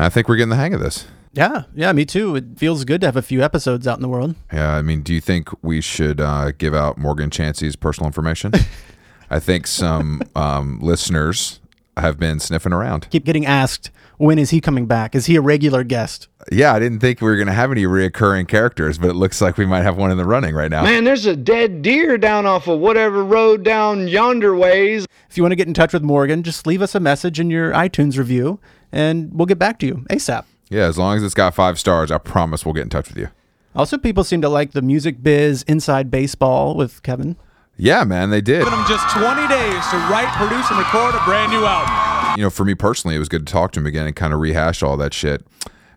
man, I think we're getting the hang of this. Yeah, yeah, me too. It feels good to have a few episodes out in the world. Yeah, I mean, do you think we should uh, give out Morgan Chansey's personal information? I think some um, listeners have been sniffing around. Keep getting asked, when is he coming back? Is he a regular guest? Yeah, I didn't think we were going to have any reoccurring characters, but it looks like we might have one in the running right now. Man, there's a dead deer down off of whatever road down yonder ways. If you want to get in touch with Morgan, just leave us a message in your iTunes review and we'll get back to you ASAP. Yeah, as long as it's got five stars, I promise we'll get in touch with you. Also, people seem to like the music biz inside baseball with Kevin. Yeah, man, they did. Giving them just 20 days to write, produce, and record a brand new album. You know, for me personally, it was good to talk to him again and kind of rehash all that shit.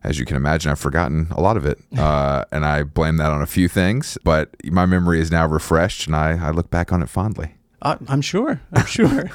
As you can imagine, I've forgotten a lot of it. Uh, and I blame that on a few things, but my memory is now refreshed and I, I look back on it fondly. Uh, I'm sure. I'm sure.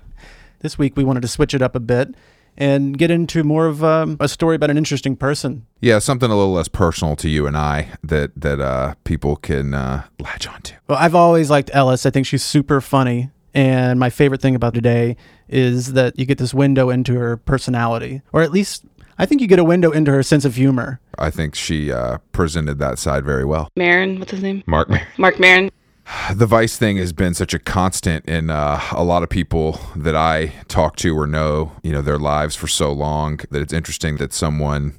this week we wanted to switch it up a bit and get into more of um, a story about an interesting person. Yeah, something a little less personal to you and I that that uh, people can uh, latch onto. Well, I've always liked Ellis. I think she's super funny. And my favorite thing about today is that you get this window into her personality, or at least I think you get a window into her sense of humor. I think she uh, presented that side very well. Maron, what's his name? Mark Maron. Mark Maron. The Vice thing has been such a constant in uh, a lot of people that I talk to or know, you know, their lives for so long that it's interesting that someone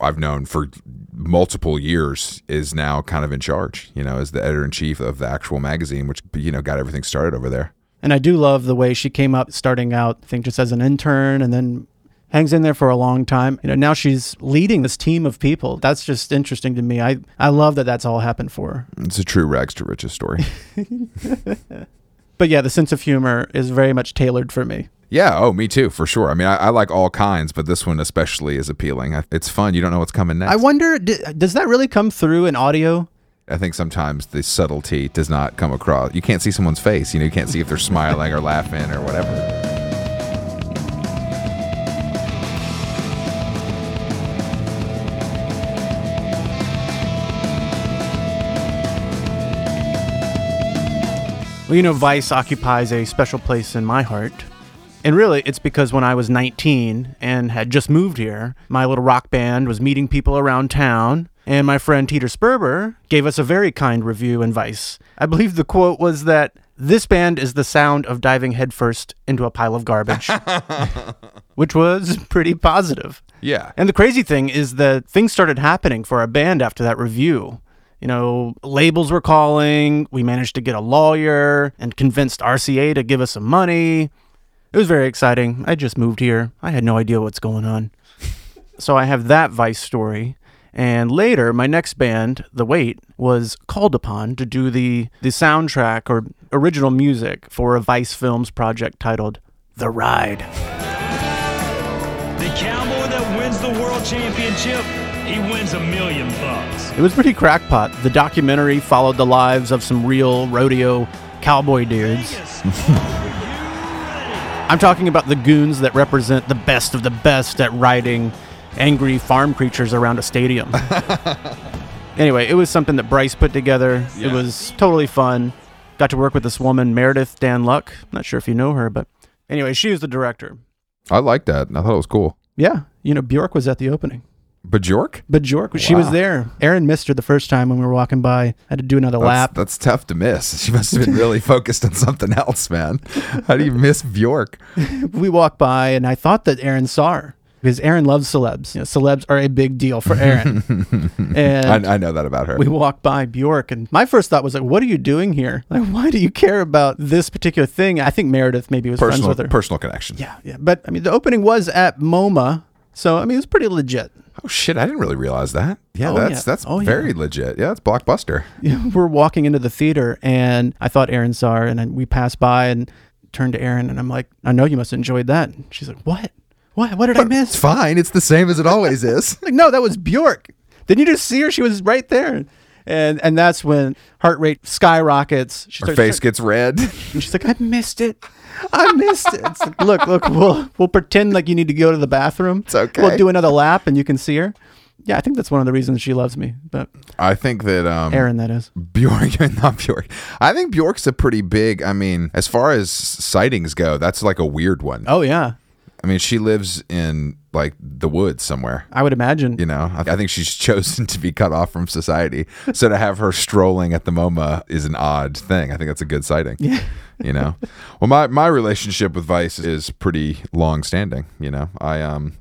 I've known for multiple years is now kind of in charge, you know, as the editor in chief of the actual magazine, which, you know, got everything started over there. And I do love the way she came up starting out, I think just as an intern and then hangs in there for a long time. You know, now she's leading this team of people. That's just interesting to me. I, I love that that's all happened for her. It's a true rags to riches story. But yeah, the sense of humor is very much tailored for me. yeah. Oh, me too, for sure. I mean, I, I like all kinds, but this one especially is appealing. It's fun. You don't know what's coming next. I wonder, d- does that really come through in audio? I think sometimes the subtlety does not come across. You can't see someone's face. You know, you can't see if they're smiling or laughing or whatever. Well, you know, Vice occupies a special place in my heart. And really, it's because when I was 19 and had just moved here, my little rock band was meeting people around town, and my friend Teeter Sperber gave us a very kind review in Vice. I believe the quote was that this band is the sound of diving headfirst into a pile of garbage, which was pretty positive. Yeah. And the crazy thing is that things started happening for our band after that review. You know, labels were calling. We managed to get a lawyer and convinced RCA to give us some money. It was very exciting. I just moved here. I had no idea what's going on. so I have that Vice story. And later, my next band, The Wait, was called upon to do the, the soundtrack or original music for a Vice Films project titled The Ride. The cowboy that wins the world championship, he wins a million bucks. It was pretty crackpot. The documentary followed the lives of some real rodeo cowboy dudes. I'm talking about the goons that represent the best of the best at riding angry farm creatures around a stadium. anyway, it was something that Vice put together. It was totally fun. Got to work with this woman, Meredith Danluck. Not sure if you know her, but anyway, she was the director. I like that. I thought it was cool. Yeah, you know, Bjork was at the opening. Bajork? Bjork, she was there. Aaron missed her the first time when we were walking by. I had to do another That's, lap. that's tough to miss. She must have been really focused on something else, man. How do you miss Bjork? we walked by and I thought that Aaron saw her because Aaron loves celebs. You know, celebs are a big deal for Aaron. and I, I know that about her. we walked by Bjork and my first thought was like, what are you doing here? Like, why do you care about this particular thing? I think Meredith maybe was friends personal, with her. personal connection. yeah, yeah. But I mean, the opening was at MoMA. So, I mean, it was pretty legit. Oh shit! I didn't really realize that. Yeah, Oh, that's yeah. that's Oh, yeah. very legit. Yeah, it's blockbuster. we're walking into the theater and I thought Aaron saw her and then we passed by and turned to Aaron and I'm like, I know you must have enjoyed that. And she's like, what? What? What did I miss? It's fine. It's the same as it always is. like, no, that was Bjork. Didn't you just see her? She was right there. And and that's when heart rate skyrockets. She Her starts- face gets red. and she's like, I missed it. I missed it. Like, look, look, we'll we'll pretend like you need to go to the bathroom. It's okay. We'll do another lap and you can see her. Yeah, I think that's one of the reasons she loves me. But I think that um, Aaron, that is. Bjork, not Bjork. I think Bjork's a pretty big. I mean, as far as sightings go, that's like a weird one. Oh yeah. I mean, she lives in like the woods somewhere. I would imagine. You know, I I think she's chosen to be cut off from society. So to have her strolling at the MoMA is an odd thing. I think that's a good sighting. Yeah. You know, well, my my relationship with Vice is pretty long standing. You know, I um.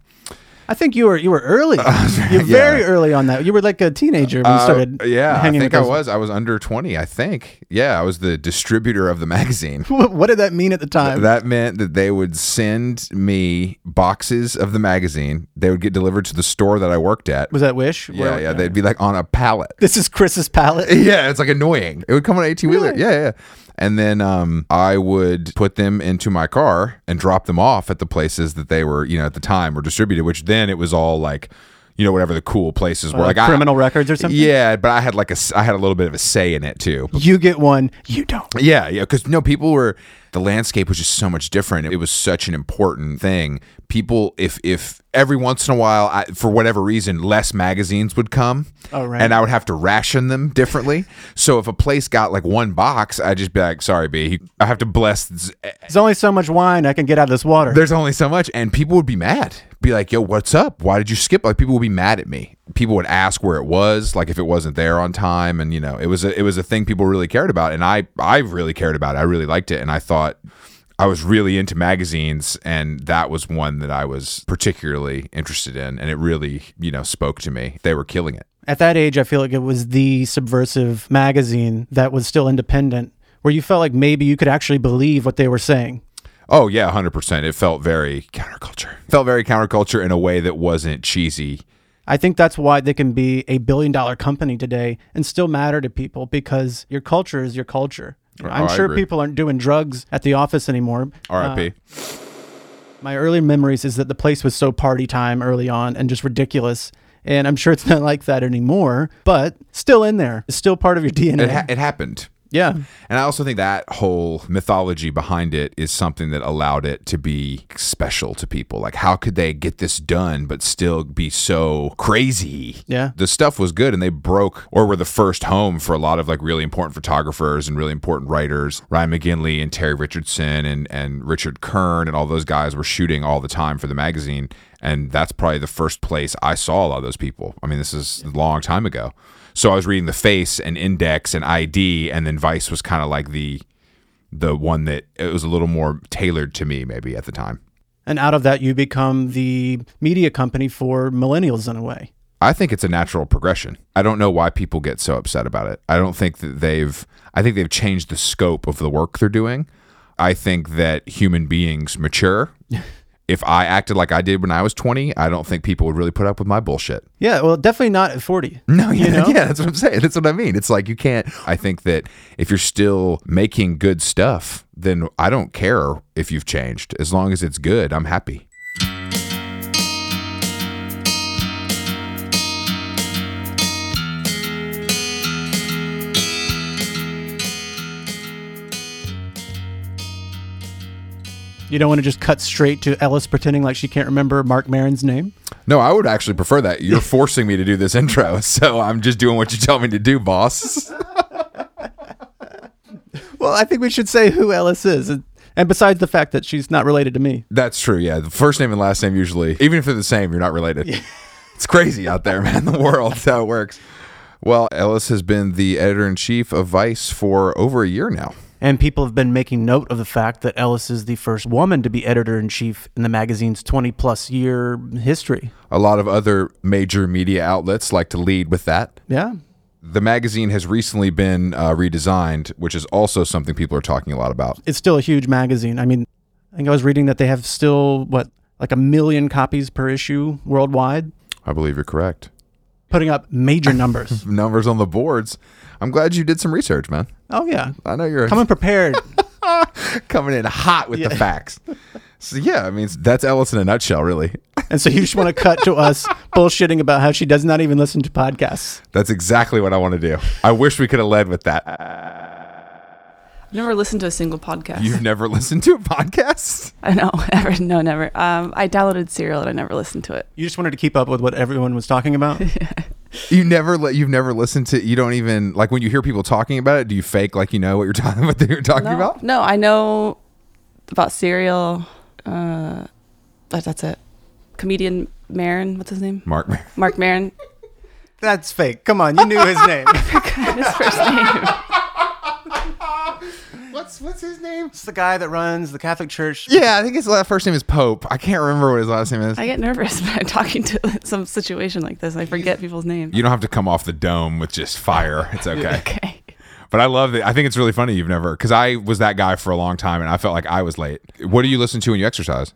I think you were you were early. You're very early on that. You were like a teenager when you started. Uh, yeah, I think I was. I was under twenty. I think. Yeah, I was the distributor of the magazine. What, did that mean at the time? That meant that they would send me boxes of the magazine. They would get delivered to the store that I worked at. was that Wish? yeah, Where- yeah. They'd be like on a pallet. This is Chris's pallet. Yeah, it's like annoying. It would come on an 18 wheeler. Really? Yeah, yeah. And then um, I would put them into my car and drop them off at the places that they were, you know, at the time were distributed, which then it was all like, you know, whatever the cool places were. Uh, like I- criminal records or something? Yeah, but I had like a, I had a little bit of a say in it too. You get one. You don't. Yeah, yeah, because no, people were the landscape was just so much different. It was such an important thing. People, if if every once in a while, I, for whatever reason, less magazines would come, Oh, right. and I would have to ration them differently. so if a place got like one box, I'd just be like, "Sorry, B, I have to bless." this- There's only so much wine I can get out of this water. There's only so much, and people would be mad. Be like, "Yo, what's up? Why did you skip?" Like people would be mad at me. People would ask where it was, like if it wasn't there on time, and you know, it was a, it was a thing people really cared about, and I I really cared about it. I really liked it, and I thought I was really into magazines, and that was one that I was particularly interested in, and it really you know spoke to me. They were killing it. At that age, I feel like it was the subversive magazine that was still independent, where you felt like maybe you could actually believe what they were saying. Oh yeah, hundred percent. It felt very counterculture. Felt very counterculture in a way that wasn't cheesy. I think that's why they can be a billion dollar company today and still matter to people because your culture is your culture. Oh, I'm I sure agree. people aren't doing drugs at the office anymore. R.I.P. Uh, my early memories is that the place was so party time early on and just ridiculous. And I'm sure it's not like that anymore, but still in there. It's still part of your DNA. it, ha- it happened. Yeah. And I also think that whole mythology behind it is something that allowed it to be special to people. Like, how could they get this done but still be so crazy? Yeah. The stuff was good and they broke or were the first home for a lot of like really important photographers and really important writers. Ryan McGinley and Terry Richardson and, and Richard Kern and all those guys were shooting all the time for the magazine. And that's probably the first place I saw a lot of those people. I mean, this is a long time ago. So I was reading the face and index and ID, and then Vice was kind of like the the one that it was a little more tailored to me maybe at the time. And out of that, you become the media company for millennials in a way. I think it's a natural progression. I don't know why people get so upset about it. I don't think that they've I think they've changed the scope of the work they're doing. I think that human beings mature. if I acted like I did when I was 20, I don't think people would really put up with my bullshit. Yeah, well, definitely not at 40. No, yeah, You know? yeah, that's what I'm saying. That's what I mean. It's like you can't. I think that if you're still making good stuff, then I don't care if you've changed. As long as it's good, I'm happy. You don't want to just cut straight to Ellis pretending like she can't remember Mark Maron's name. No, I would actually prefer that. You're forcing me to do this intro, so I'm just doing what you tell me to do, boss. Well, I think we should say who Ellis is. And- And besides the fact that she's not related to me. That's true. Yeah, the first name and last name usually, even if they're the same, you're not related. It's crazy out there, man. The world, that's how it works. Well, Ellis has been the editor in chief of Vice for over a year now. And people have been making note of the fact that Ellis is the first woman to be editor in chief in the magazine's 20 plus year history. A lot of other major media outlets like to lead with that. Yeah. The magazine has recently been uh, redesigned, which is also something people are talking a lot about. It's still a huge magazine. I mean, I think I was reading that they have still, what, like a million copies per issue worldwide, I believe you're correct. putting up major numbers. Numbers on the boards. I'm glad you did some research, man. oh, yeah. I know you're Coming prepared. coming in hot with the facts. So yeah, I mean that's Ellis in a nutshell, really. and so you just want to cut to us bullshitting about how she does not even listen to podcasts. That's exactly what I want to do. I wish we could have led with that. I've never listened to a single podcast. You've never listened to a podcast? I know, ever. No, never. Um, I downloaded Serial and I never listened to it. You just wanted to keep up with what everyone was talking about. You never let you've never listened to you don't even like when you hear people talking about it, do you fake like you know what you're talking what you're talking No, about? no, I know about Serial. Uh, but that's it. comedian Maron. What's his name? Mark. Mark Maron. That's fake. Come on, you knew his name. his first name. What's what's his name? it's the guy that runs the Catholic Church. Yeah, I think his la- first name is Pope. I can't remember what his last name is. I get nervous when I'm talking to some situation like this. I forget people's names. You don't have to come off the dome with just fire. It's okay. Okay. But I love that. I think it's really funny you've never, because I was that guy for a long time and I felt like I was late. What do you listen to when you exercise?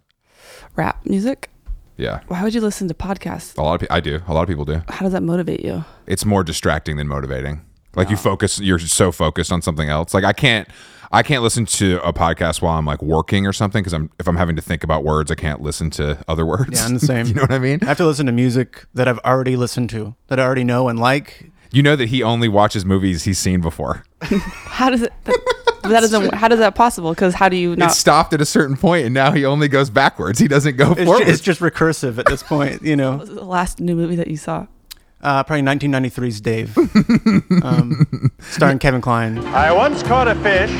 Rap music. Yeah. Why would you listen to podcasts? A lot of people, I do. A lot of people do. How does that motivate you? It's more distracting than motivating. Like you oh. focus, you're so focused on something else. Like I can't, I can't listen to a podcast while I'm like working or something because I'm if I'm having to think about words, I can't listen to other words. Yeah, I'm the same. you know what I mean? I have to listen to music that I've already listened to, that I already know and like. You know that he only watches movies he's seen before. How does it? That, that doesn't. How does that possible? Because how do you It not? stopped at a certain point, and now he only goes backwards. He doesn't go It's, forward. ju- it's just recursive at this point, you know. What was the last new movie that you saw? Uh, probably 1993's Dave, um, starring Kevin Kline. I once caught a fish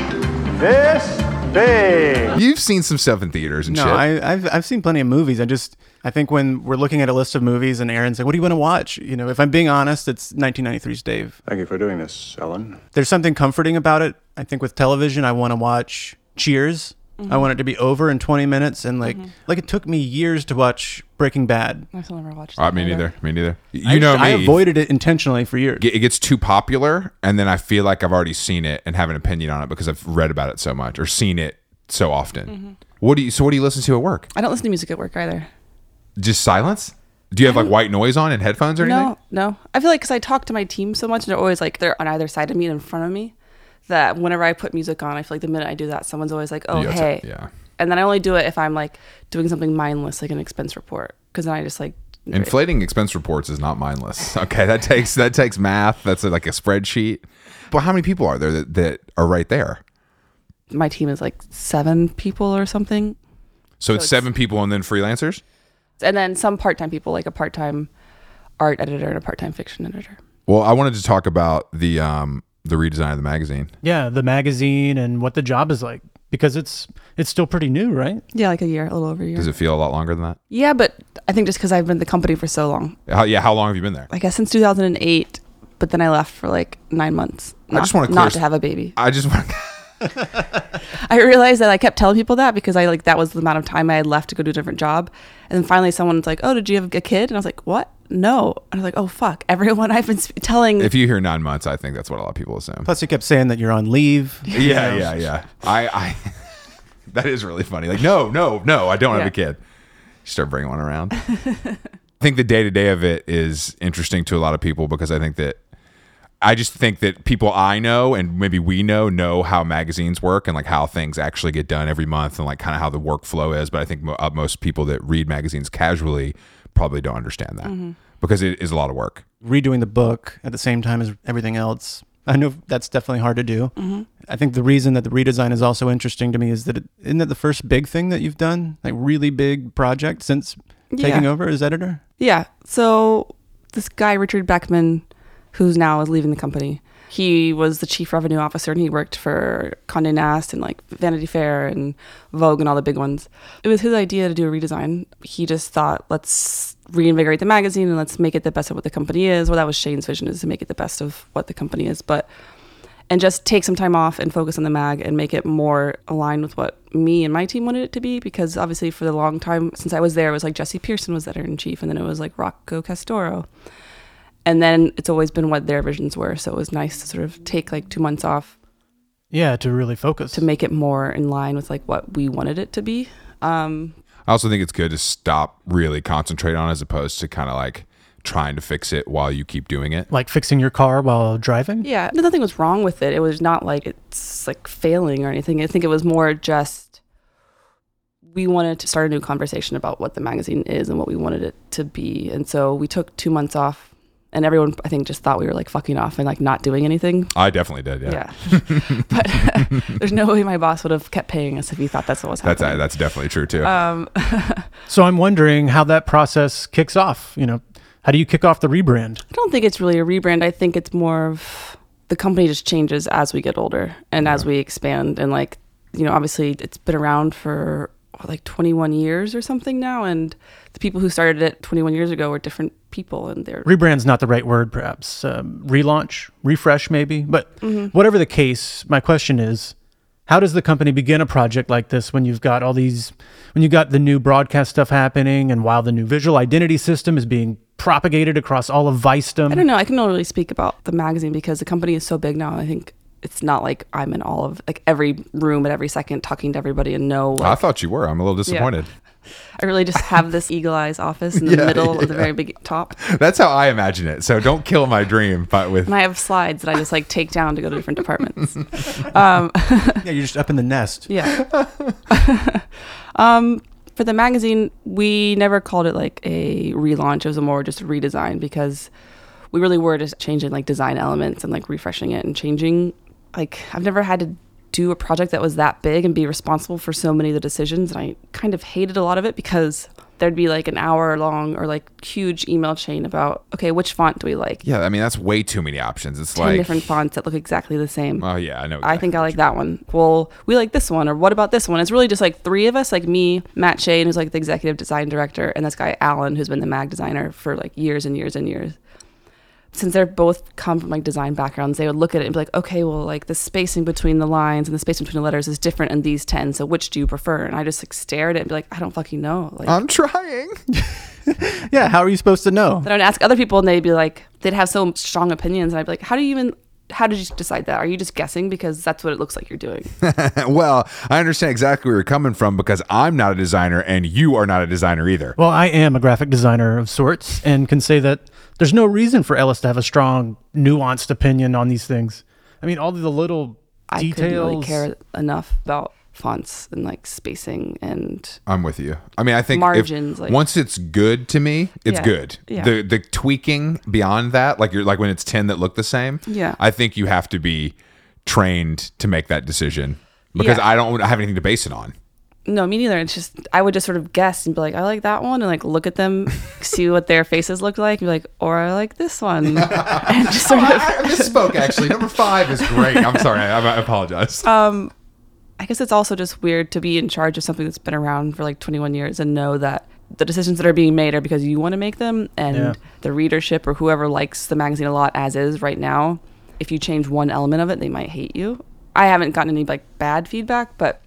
this big. You've seen some stuff in theaters and No, shit. I, I've I've seen plenty of movies. I just I think when we're looking at a list of movies and Aaron's like, "What do you want to watch?" You know, if I'm being honest, it's 1993's Dave. Thank you for doing this, Ellen. There's something comforting about it. I think with television, I want to watch Cheers. I want it to be over in 20 minutes, and like like it took me years to watch Breaking Bad. I still never watched. Uh, that me either. neither. Me neither. You I know me. I avoided it intentionally for years. It gets too popular, and then I feel like I've already seen it and have an opinion on it because I've read about it so much or seen it so often. Mm-hmm. What do you? So what do you listen to at work? I don't listen to music at work either. Just silence? Do you have like white noise on and headphones or anything? No, no. I feel like because I talk to my team so much, and they're always like they're on either side of me and in front of me. That whenever I put music on, I feel like the minute I do that, someone's always like, "Oh, Yeah, hey," yeah. And then I only do it if I'm like doing something mindless, like an expense report, because then I just like Inflating expense reports is not mindless. Okay, that takes that takes math. That's like a spreadsheet. But how many people are there that, that are right there? my team is like seven people or something, So, it's it's- seven people and then freelancers. and then some part-time people, like a part-time art editor and a part-time fiction editor. Well, I wanted to talk about the um the redesign of the magazine. Yeah, the magazine and what the job is like because it's it's still pretty new, right? Yeah, like a year, a little over a year. Does it feel a lot longer than that? yeah, but I think just because I've been at the company for so long, How, yeah, how long have you been there? I guess since 2008, but then I left for like nine months. I Not, just wanna not clear- to have a baby. I just want. I realized that I kept telling people that because I like that was the amount of time I had left to go do a different job, and then finally someone's like, "Oh, did you have a kid?" And I was like, "What? No." And I was like, "Oh fuck!" Everyone I've been sp- telling. If you hear nine months, I think that's what a lot of people assume. Plus, you kept saying that you're on leave. Yeah, yeah, yeah. I, I. that is really funny. Like, no, no, no, I don't have a kid. You start bringing one around. I think the day to day of it is interesting to a lot of people because I think that I just think that people I know and maybe we know know how magazines work and like how things actually get done every month and like kind of how the workflow is. But I think mo- uh, most people that read magazines casually probably don't understand that because it is a lot of work. redoing the book at the same time as everything else. I know that's definitely hard to do. I think the reason that the redesign is also interesting to me is that it, isn't that the first big thing that you've done, like really big project since taking Yeah. over as editor? Yeah. So this guy Richard Beckman, who's now is leaving the company, he was the chief revenue officer and he worked for Condé Nast and like Vanity Fair and Vogue and all the big ones. It was his idea to do a redesign. He just thought, let's reinvigorate the magazine and let's make it the best of what the company is. Well, that was Shane's vision is to make it the best of what the company is, but and just take some time off and focus on the mag and make it more aligned with what me and my team wanted it to be because obviously for the long time since I was there it was like Jesse Pearson was editor in chief and then it was like Rocco Castoro and then it's always been what their visions were so it was nice to sort of take like 2 months off Yeah, to really focus. to make it more in line with like what we wanted it to be um I also think it's good to stop really concentrate on as opposed to kind of like trying to fix it while you keep doing it. like fixing your car while driving. yeah nothing was wrong with it it was not like it's like failing or anything I think it was more just we wanted to start a new conversation about what the magazine is and what we wanted it to be. And so we took two months off, and everyone, I think, just thought we were like fucking off and like not doing anything. I definitely did. Yeah, Yeah. but there's no way my boss would have kept paying us if he thought that's what was that's happening. that's definitely true too. um, So I'm wondering how that process kicks off. You know, how do you kick off the rebrand? I don't think it's really a rebrand. I think it's more of the company just changes as we get older and as we expand. And like, you know, obviously it's been around for what, like 21 years or something now, and the people who started it 21 years ago were different people, and they're Rebrand's not the right word, perhaps. Um, relaunch, refresh, maybe. But whatever the case, my question is how does the company begin a project like this when you've got all these, when you've got the new broadcast stuff happening, and while the new visual identity system is being propagated across all of Vicedom? I don't know. I can only really speak about the magazine because the company is so big now. I think it's not like I'm in all of like every room at every second talking to everybody and know. I thought you were. I'm a little disappointed. I really just have this eagle eyes office in the Yeah, middle of the very big top, That's how I imagine it. So don't kill my dream. But with and I have slides that I just like take down to go to different departments. Um, Yeah, you're just up in the nest. Yeah. um, for the magazine, we never called it like a relaunch. It was a more just a redesign because we really were just changing like design elements and like refreshing it and changing. Like I've never had to do a project that was that big and be responsible for so many of the decisions, and I kind of hated a lot of it because there'd be like an hour long or like huge email chain about okay, which font do we like? yeah, I mean that's way too many options. It's Ten like different fonts that look exactly the same. Oh yeah, I know. I think I like that one. Well, we like this one, or what about this one? It's really just like three of us, like me, Matt Shane, who's like the executive design director, and this guy Alan, who's been the mag designer for like years and years and years. Since they're both come from like design backgrounds, they would look at it and be like, okay, well, like the spacing between the lines and the spacing between the letters is different in these ten. So which do you prefer? And I just like stare at it and be like, I don't fucking know. Like, I'm trying. Yeah, how are you supposed to know? then I would ask other people, and they'd be like, they'd have so strong opinions, and I'd be like, how do you even? How did you decide that? Are you just guessing because that's what it looks like you're doing? well, I understand exactly where you're coming from because I'm not a designer and you are not a designer either. Well, I am a graphic designer of sorts and can say that there's no reason for Ellis to have a strong, nuanced opinion on these things. I mean, all the little details. I couldn't really care enough about fonts and like spacing and I'm with you. I mean, I think if- Margins, like- once it's good to me, it's Yeah, good. yeah. The the tweaking beyond that, like you're like when it's ten that look the same. Yeah. I think you have to be trained to make that decision because Yeah. I don't have anything to base it on. No, me neither. It's just I would just sort of guess and be like, I like that one, and like look at them, see what their faces look like, and be like, or I like this one, and just sort of. I misspoke. Actually, number five is great. I'm sorry. I, I apologize. Um, I guess it's also just weird to be in charge of something that's been around for like 21 years and know that the decisions that are being made are because you want to make them and Yeah. the readership or whoever likes the magazine a lot as is right now if you change one element of it they might hate you i haven't gotten any like bad feedback but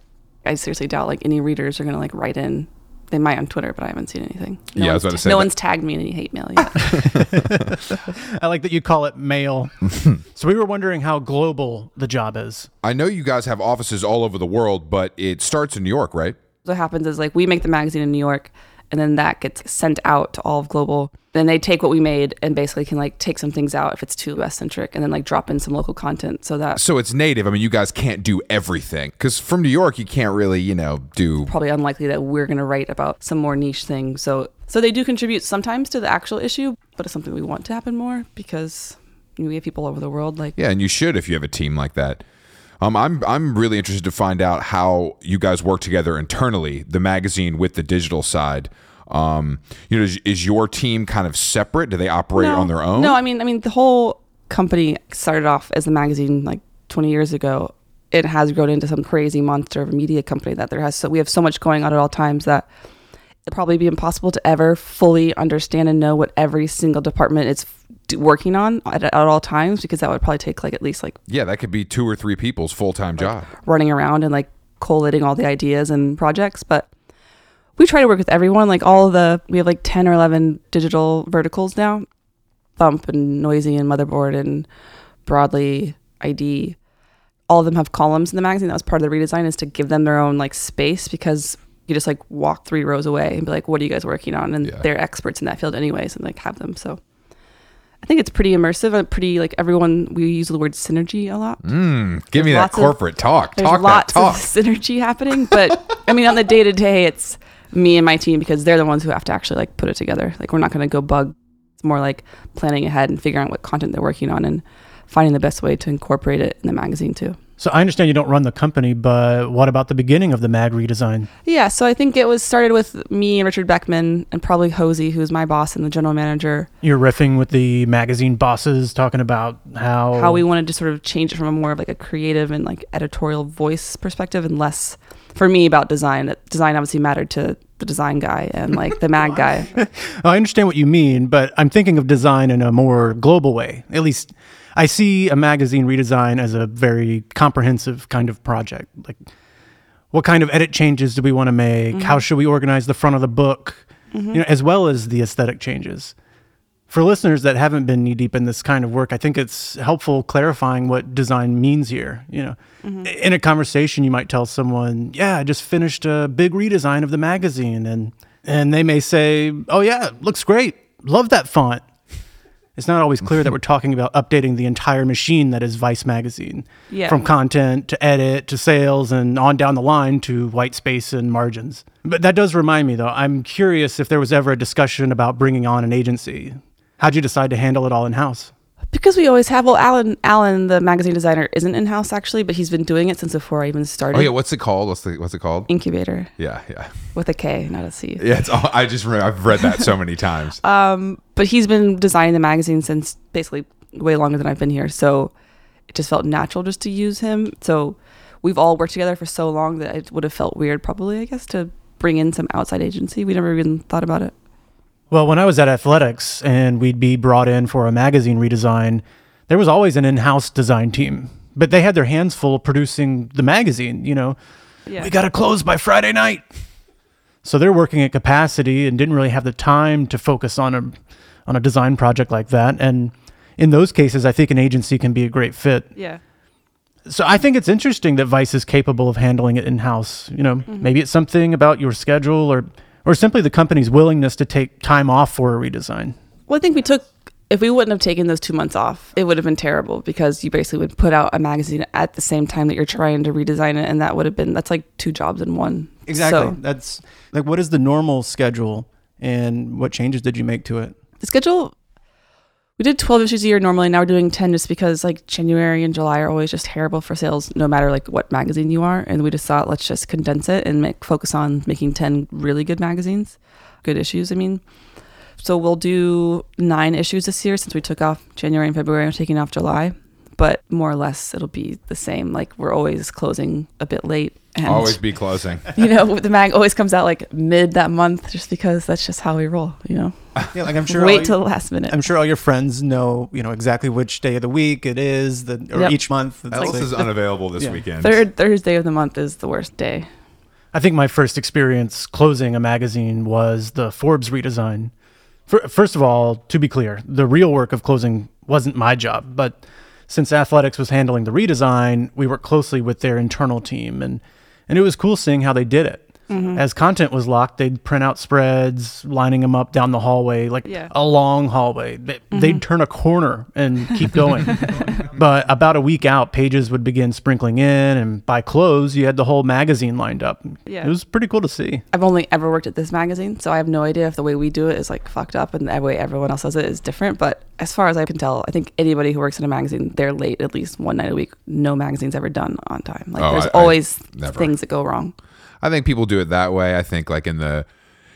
i seriously doubt like any readers are going to like write in they might on twitter but i haven't seen anything no Yeah, I was one's about to say no that- one's tagged me in any hate mail yet I like that you call it mail. so we were wondering how global the job is. I know you guys have offices all over the world, but it starts in New York, right? what happens is like we make the magazine in New York and then that gets sent out to all of global. Then they take what we made and basically can like take some things out if it's too West centric and then like drop in some local content so that So it's native. I mean, you guys can't do everything because from New York, you can't really, you know, do. probably unlikely that we're going to write about some more niche thing. So so they do contribute sometimes to the actual issue, but it's something we want to happen more because we have people all over the world like Yeah, and you should if you have a team like that. Um, I'm I'm really interested to find out how you guys work together internally, the magazine with the digital side. Um, you know, is, is your team kind of separate? Do they operate on their own? No, I mean, I mean, the whole company started off as a magazine like 20 years ago. It has grown into some crazy monster of a media company that there has. So we have so much going on at all times that it'd probably be impossible to ever fully understand and know what every single department is working on at, at all times because that would probably take like at least like yeah, that could be two or three people's full time job. running around and like collating all the ideas and projects but we try to work with everyone like all of the we have like 10 or 11 digital verticals now thump and Noisey and motherboard and broadly id all of them have columns in the magazine that was part of the redesign is to give them their own like space because you just like walk three rows away and be like what are you guys working on and Yeah. they're experts in that field anyways and like have them so I think it's pretty immersive and pretty like everyone. We use the word synergy a lot. Mm, give me that lots of- corporate talk. There's Talk that lots talk. of synergy happening, but I mean, on the day to day, it's me and my team because they're the ones who have to actually like put it together. Like we're not going to go bug. It's more like planning ahead and figuring out what content they're working on and finding the best way to incorporate it in the magazine too. So I understand you don't run the company, but what about the beginning of the mag redesign? Yeah, so I think it was started with me and Richard Beckman and probably Hosi, who's my boss and the general manager. You're riffing with the magazine bosses, talking about how how we wanted to sort of change it from a more of like a creative and like editorial voice perspective and less for me about design. That design obviously mattered to the design guy and like the mag guy. I understand what you mean, but I'm thinking of design in a more global way. At least I see a magazine redesign as a very comprehensive kind of project. Like, what kind of edit changes do we want to make? Mm-hmm. How should we organize the front of the book? Mm-hmm. You know, as well as the aesthetic changes. For listeners that haven't been knee deep in this kind of work, I think it's helpful clarifying what design means here. You know, mm-hmm. in a conversation, you might tell someone, "Yeah, I just finished a big redesign of the magazine," and and they may say, "Oh yeah, looks great. Love that font." It's not always clear that we're talking about updating the entire machine that is Vice magazine, Yeah. from content to edit to sales and on down the line to white space and margins. But that does remind me, though, I'm curious if there was ever a discussion about bringing on an agency. How'd you decide to handle it all in house? Because we always have well Alan Alan the magazine designer isn't in house actually, but he's been doing it since before I even started. Oh yeah, what's it called? What's the what's it called? Inkubator Yeah, yeah, with a K, not a C. yeah. It's all, I just remember, I've read that so many times. Um, but he's been designing the magazine since basically way longer than I've been here. So it just felt natural just to use him. So we've all worked together for so long that it would have felt weird, probably, I guess, to bring in some outside agency. We never even thought about it. Well, when I was at athletics and we'd be brought in for a magazine redesign, there was always an in house design team, but they had their hands full producing the magazine, you know. Yeah. We got to close by Friday night. So they're working at capacity and didn't really have the time to focus on a on a design project like that. And in those cases, I think an agency can be a great fit. Yeah. So I think it's interesting that Vice is capable of handling it in house. You know, mm-hmm. maybe it's something about your schedule or or simply the company's willingness to take time off for a redesign. Well, I think we took, if we wouldn't have taken those two months off, it would have been terrible because you basically would put out a magazine at the same time that you're trying to redesign it. And that would have been, that's like two jobs in one. So That's like what is the normal schedule and what changes did you make to it? the schedule, we did 12 issues a year normally. Now we're doing 10 just because like January and July are always just terrible for sales, no matter like what magazine you are. And we just thought, let's just condense it and make focus on making 10 really good magazines, good issues, I mean. So we'll do nine issues this year since we took off January and February. We're taking off July, but more or less it'll be the same. Like we're always closing a bit late. And, Always be closing. you know, the mag always comes out like mid that month just because that's just how we roll, you know. Yeah, like I'm sure. Wait till the last minute. I'm sure all your friends know, you know, exactly which day of the week it is, the or Yep. each month. It's Ellis like- is unavailable this Yeah. weekend. Third Thursday of the month is the worst day. I think my first experience closing a magazine was the Forbes redesign. Fir- First of all, to be clear, the real work of closing wasn't my job, but since Athletics was handling the redesign, we worked closely with their internal team, and and it was cool seeing how they did it. Mm-hmm. As content was locked, they'd print out spreads, lining them up down the hallway, like Yeah. a long hallway. They, mm-hmm. They'd turn a corner and keep going. but about a week out, pages would begin sprinkling in, and by close, you had the whole magazine lined up. Yeah. It was pretty cool to see. I've only ever worked at this magazine, so I have no idea if the way we do it is like fucked up and the way everyone else does it is different. But as far as I can tell, I think anybody who works in a magazine, they're late at least one night a week. No magazine's ever done on time. Like Oh, there's I- I- always never. things that go wrong. I think people do it that way. I think like in the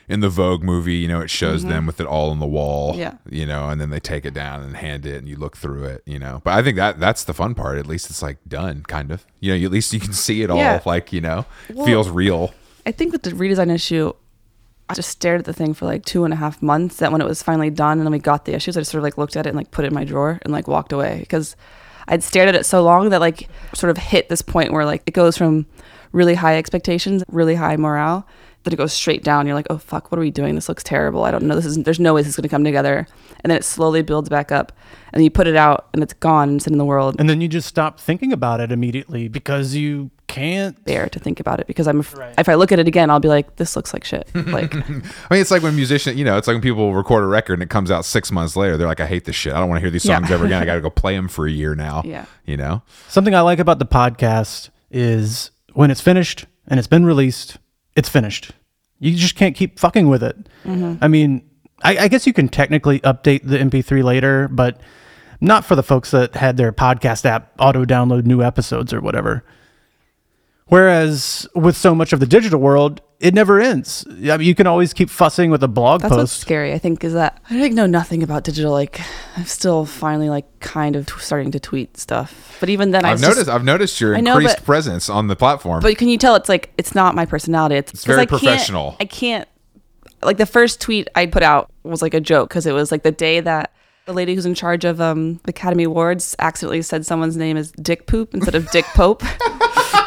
in the Vogue movie, you know, it shows mm-hmm. them with it all on the wall. Yeah. You know, and then they take it down and hand it and you look through it, you know. But I think that that's the fun part. At least it's like done, kind of. You know, at least you can see it all Yeah. like, you know, Well- feels real. I think with the redesign issue, I just stared at the thing for like two and a half months. That when it was finally done and then we got the issues, I just sort of like looked at it and like put it in my drawer and like walked away because I'd stared at it so long that like sort of hit this point where like it goes from really high expectations, really high morale, that it goes straight down. You're like, oh fuck, what are we doing? This looks terrible. I don't know. This is there's no way this is going to come together. And then it slowly builds back up, and then you put it out and it's gone, and it's in the world. And then you just stop thinking about it immediately because you can't. bear to think about it because I'm af- if I look at it again, I'll be like, this looks like shit. Like I mean, it's like when musicians, you know, it's like when people record a record and it comes out six months later. They're like, I hate this shit. I don't want to hear these Yeah. songs ever again. I got to go play them for a year now. Yeah. You know? Something I like about the podcast is when it's finished and it's been released, it's finished. You just can't keep fucking with it. Mm-hmm. I mean, I, I guess you can technically update the MP3 later, but not for the folks that had their podcast app auto download new episodes or whatever. Whereas with so much of the digital world, it never ends. I mean, you can always keep fussing with a blog That's what's post. scary. I think is that I like know nothing about digital. Like I'm still finally like kind of t- starting to tweet stuff. But even then, I I've just- noticed. I've noticed your know, increased but- presence on the platform. But can you tell it's like it's not my personality? It's, It's 'cause very I can't- professional. I can't. Like the first tweet I put out was like a joke because it was like the day that the lady who's in charge of um, the Academy Awards accidentally said someone's name is Dick Poop instead of Dick Pope.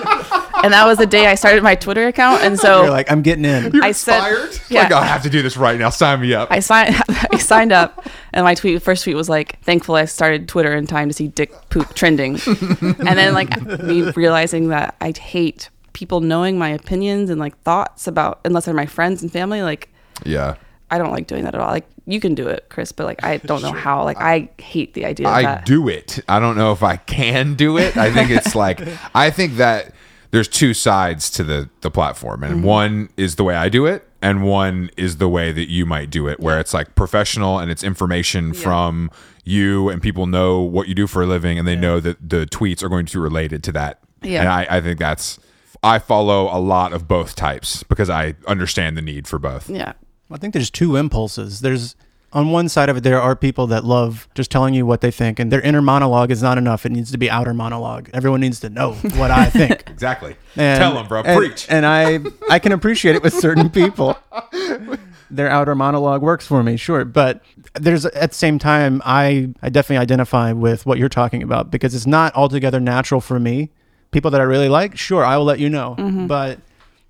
and that was the day I started my Twitter account. And so You're like, I'm getting in. You're I said- yeah. Like, "Oh, I have to do this right now. Sign me up. I signed I signed up and my tweet first tweet was like thankful I started Twitter in time to see dick poop trending. and then like me realizing that I hate people knowing my opinions and like thoughts about unless they're my friends and family like yeah. I don't like doing that at all. Like you can do it, Chris, but like I don't know how. Like I hate the idea of I that. do it. I don't know if I can do it. I think it's like I think that there's two sides to the the platform, and mm-hmm. one is the way I do it, and one is the way that you might do it, where it's like professional and it's information from you, and people know what you do for a living, and they know that the tweets are going to be related to that. Yeah. and I, I think that's. I follow a lot of both types because I understand the need for both. Yeah. I think there's two impulses. There's on one side of it, there are people that love just telling you what they think, and their inner monologue is not enough. It needs to be outer monologue. Everyone needs to know what I think. Exactly. And, Tell them, bro. and- Preach. And I, I can appreciate it with certain people. Their outer monologue works for me, sure. But there's at the same time, I, I definitely identify with what you're talking about because it's not altogether natural for me. People that I really like, sure, I will let you know. Mm-hmm. But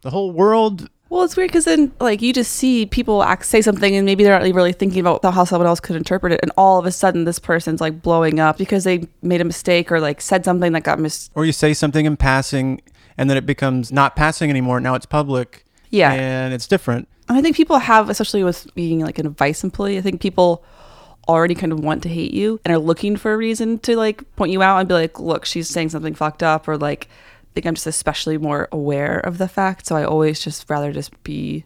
the whole world, Well, it's weird because then, like, you just see people act, say something, and maybe they're not really thinking about how someone else could interpret it, and all of a sudden, this person's like blowing up because they made a mistake or like said something that got mis. or you say something in passing, and then it becomes not passing anymore. Now it's public. Yeah. and it's different. And I think people have, especially with being like a Vice employee, I think people already kind of want to hate you and are looking for a reason to like point you out and be like, look, she's saying something fucked up, or like, think I'm just especially more aware of the fact. So I always just rather just be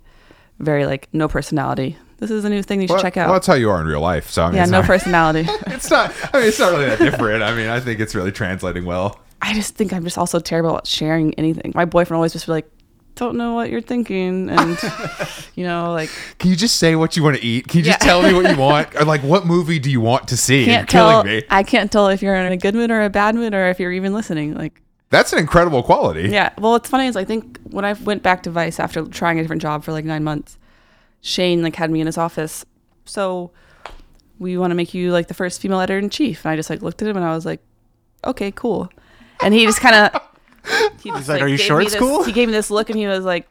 very like no personality. This is a new thing you should Well, check out. Well, that's how you are in real life. So I mean, yeah, no not- personality. it's not i mean it's not really that different i mean i think it's really translating well I just think I'm just also terrible at sharing anything. My boyfriend always just be like, don't know what you're thinking, and you know, like can you just say what you want to eat can you just Yeah. tell me what you want or like what movie do you want to see can't you're killing tell. me I can't tell if you're in a good mood or a bad mood, or if you're even listening. Like, that's an incredible quality yeah. Well, what's funny is I think when I went back to Vice after trying a different job for like nine months, Shane like had me in his office. So we want to make you like the first female editor in chief, and I just like looked at him and I was like, okay, cool. And he just kind of. He just, like, "Are you sure it's this- cool?" He gave me this look and he was like,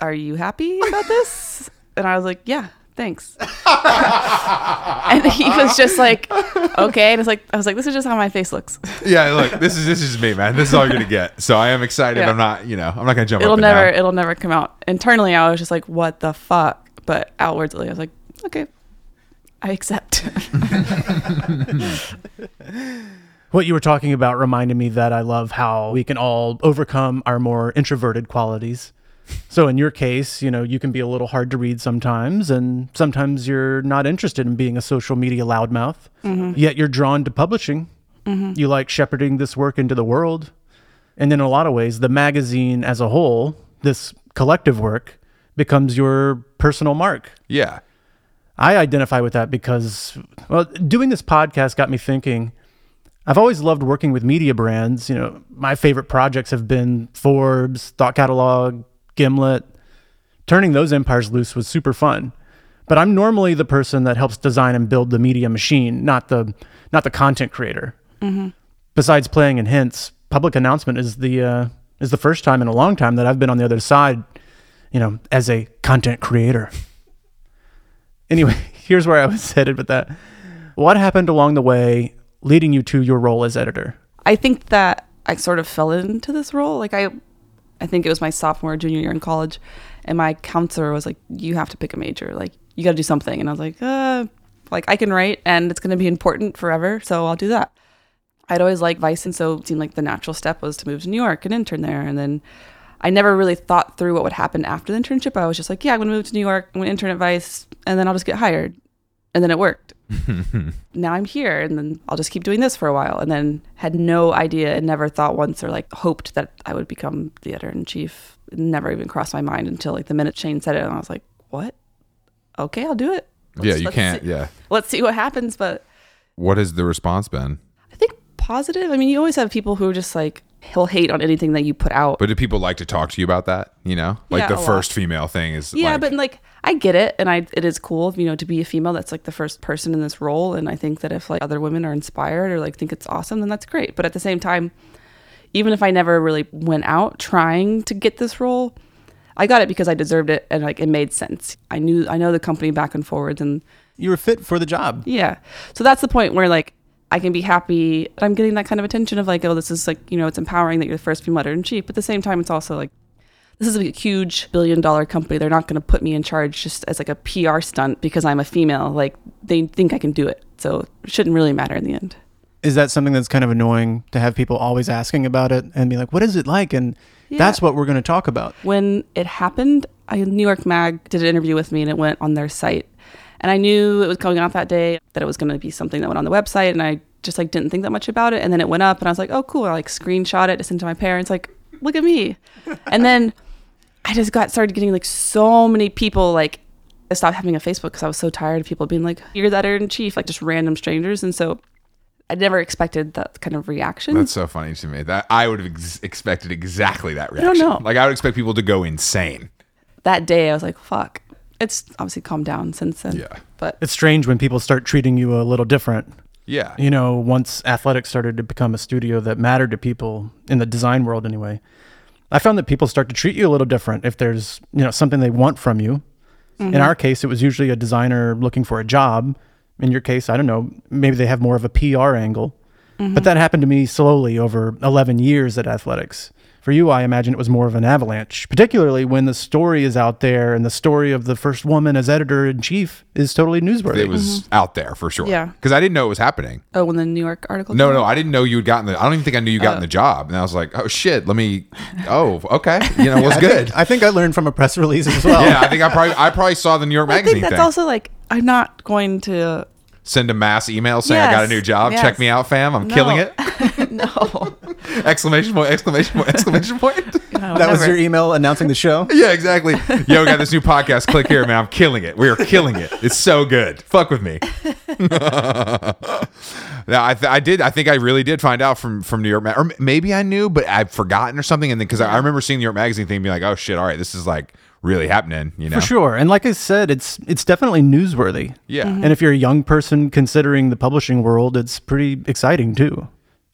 "Are you happy about this?" And I was like, "Yeah, thanks." and he was just like, "Okay," and it's like I was like, "This is just how my face looks. yeah look this is this is me man this is all you're gonna get so i am excited Yeah. i'm not you know i'm not gonna jump it'll up never, down. it'll never come out." Internally, I was just like, "What the fuck?" But outwardly, I was like, "Okay, I accept." What you were talking about reminded me that I love how we can all overcome our more introverted qualities. So in your case, you know, you can be a little hard to read sometimes, and sometimes you're not interested in being a social media loudmouth. Mm-hmm. Yet you're drawn to publishing. Mm-hmm. You like shepherding this work into the world. And in a lot of ways, the magazine as a whole, this collective work, becomes your personal mark. yeah I identify with that because, well, doing this podcast got me thinking. I've always loved working with media brands. You know, my favorite projects have been Forbes, Thought Catalog, Gimlet. Turning those empires loose was super fun. But I'm normally the person that helps design and build the media machine, not the not the content creator. Besides playing in hints, public announcement is the uh, is the first time in a long time that I've been on the other side. You know, as a content creator. Anyway, here's where I was headed with that. What happened along the way leading you to your role as editor? I think that I sort of fell into this role. Like I, I think it was my sophomore, junior year in college, and my counselor was like, "You have to pick a major. Like you got to do something." And I was like, "Uh, like I can write, and it's going to be important forever, so I'll do that." I'd always liked Vice, and so it seemed like the natural step was to move to New York and intern there. And then I never really thought through what would happen after the internship. I was just like, "Yeah, I'm going to move to New York. I'm going to intern at Vice, and then I'll just get hired." And then it worked. now I'm here and then I'll just keep doing this for a while. And then had no idea and never thought once or like hoped that I would become the editor in chief. Never even crossed my mind until like the minute Shane said it. And I was like, what? Okay, I'll do it. yeah, Let's- you can't. see- Yeah. Let's see what happens. But What has the response been? I think positive. I mean, you always have people who are just like, he'll hate on anything that you put out. But do people like to talk to you about that? You know, like Yeah, the a lot. first female thing is. Yeah, like, but like I get it, and I it is cool, you know, to be a female that's like the first person in this role, and I think that if like other women are inspired or like think it's awesome, then that's great. But at the same time, even if I never really went out trying to get this role, I got it because I deserved it and like it made sense. I knew I know the company back and forwards, and You were fit for the job. yeah, so that's the point where like. I can be happy I'm getting that kind of attention of like, oh, this is like, you know, it's empowering that you're the first female editor in chief. But at the same time, it's also like, this is a huge billion dollar company. They're not going to put me in charge just as like a PR stunt because I'm a female. Like they think I can do it. So it shouldn't really matter in the end. Is that something that's kind of annoying to have people always asking about it and be like, what is it like? And that's what we're going to talk about. When it happened, I, New York Mag did an interview with me and it went on their site. And I knew it was coming out that day, that it was going to be something that went on the website. And I just like didn't think that much about it. And then it went up and I was like, oh, cool. I like screenshot it to send to my parents, like, look at me. and then I just got started getting like so many people like I stopped having a Facebook because I was so tired of people being like, "You're the editor in chief," like just random strangers, and so I never expected that kind of reaction. That's so funny to me. That I would have ex- expected exactly that reaction. I don't know. Like I would expect people to go insane. that day, I was like, "Fuck." It's obviously calmed down since then. Yeah. but It's strange when people start treating you a little different. Yeah. You know, once athletics started to become a studio that mattered to people in the design world anyway, I found that people start to treat you a little different if there's, you know, something they want from you. In mm-hmm. our case, it was usually a designer looking for a job. In your case, I don't know, maybe they have more of a PR angle. But mm-hmm. that happened to me slowly over 11 years at athletics. For you, I imagine it was more of an avalanche, particularly when the story is out there and the story of the first woman as editor in chief is totally newsworthy. It was out there for sure. Mm-hmm. Yeah. Because I didn't know it was happening. oh, when the New York article. No, came no, out? I didn't know you had gotten the. I don't even think I knew you gotten the job. And I was like, oh shit, let me. Oh, okay. You know, what's I good. Think, I think I learned from a press release as well. yeah, I think I probably I probably saw the New York I Magazine think that's thing. also like I'm not going to. Send a mass email saying I got a new job. yes. Check me out, fam. I'm No. killing it. No, exclamation point! Exclamation point! Exclamation point! no That was your email announcing the show? yeah, exactly. Yo, got this new podcast. Click here, man. I'm killing it. We are killing it. It's so good. Fuck with me. Yeah, I, th- I did. I think I really did find out from from New York, Ma- or maybe I knew, but I've forgotten or something. And then because I, I remember seeing the New York Magazine thing, being like, "Oh shit! All right, this is like really happening." You know? For sure. And like I said, it's it's definitely newsworthy. Yeah. Mm-hmm. And if you're a young person considering the publishing world, it's pretty exciting too.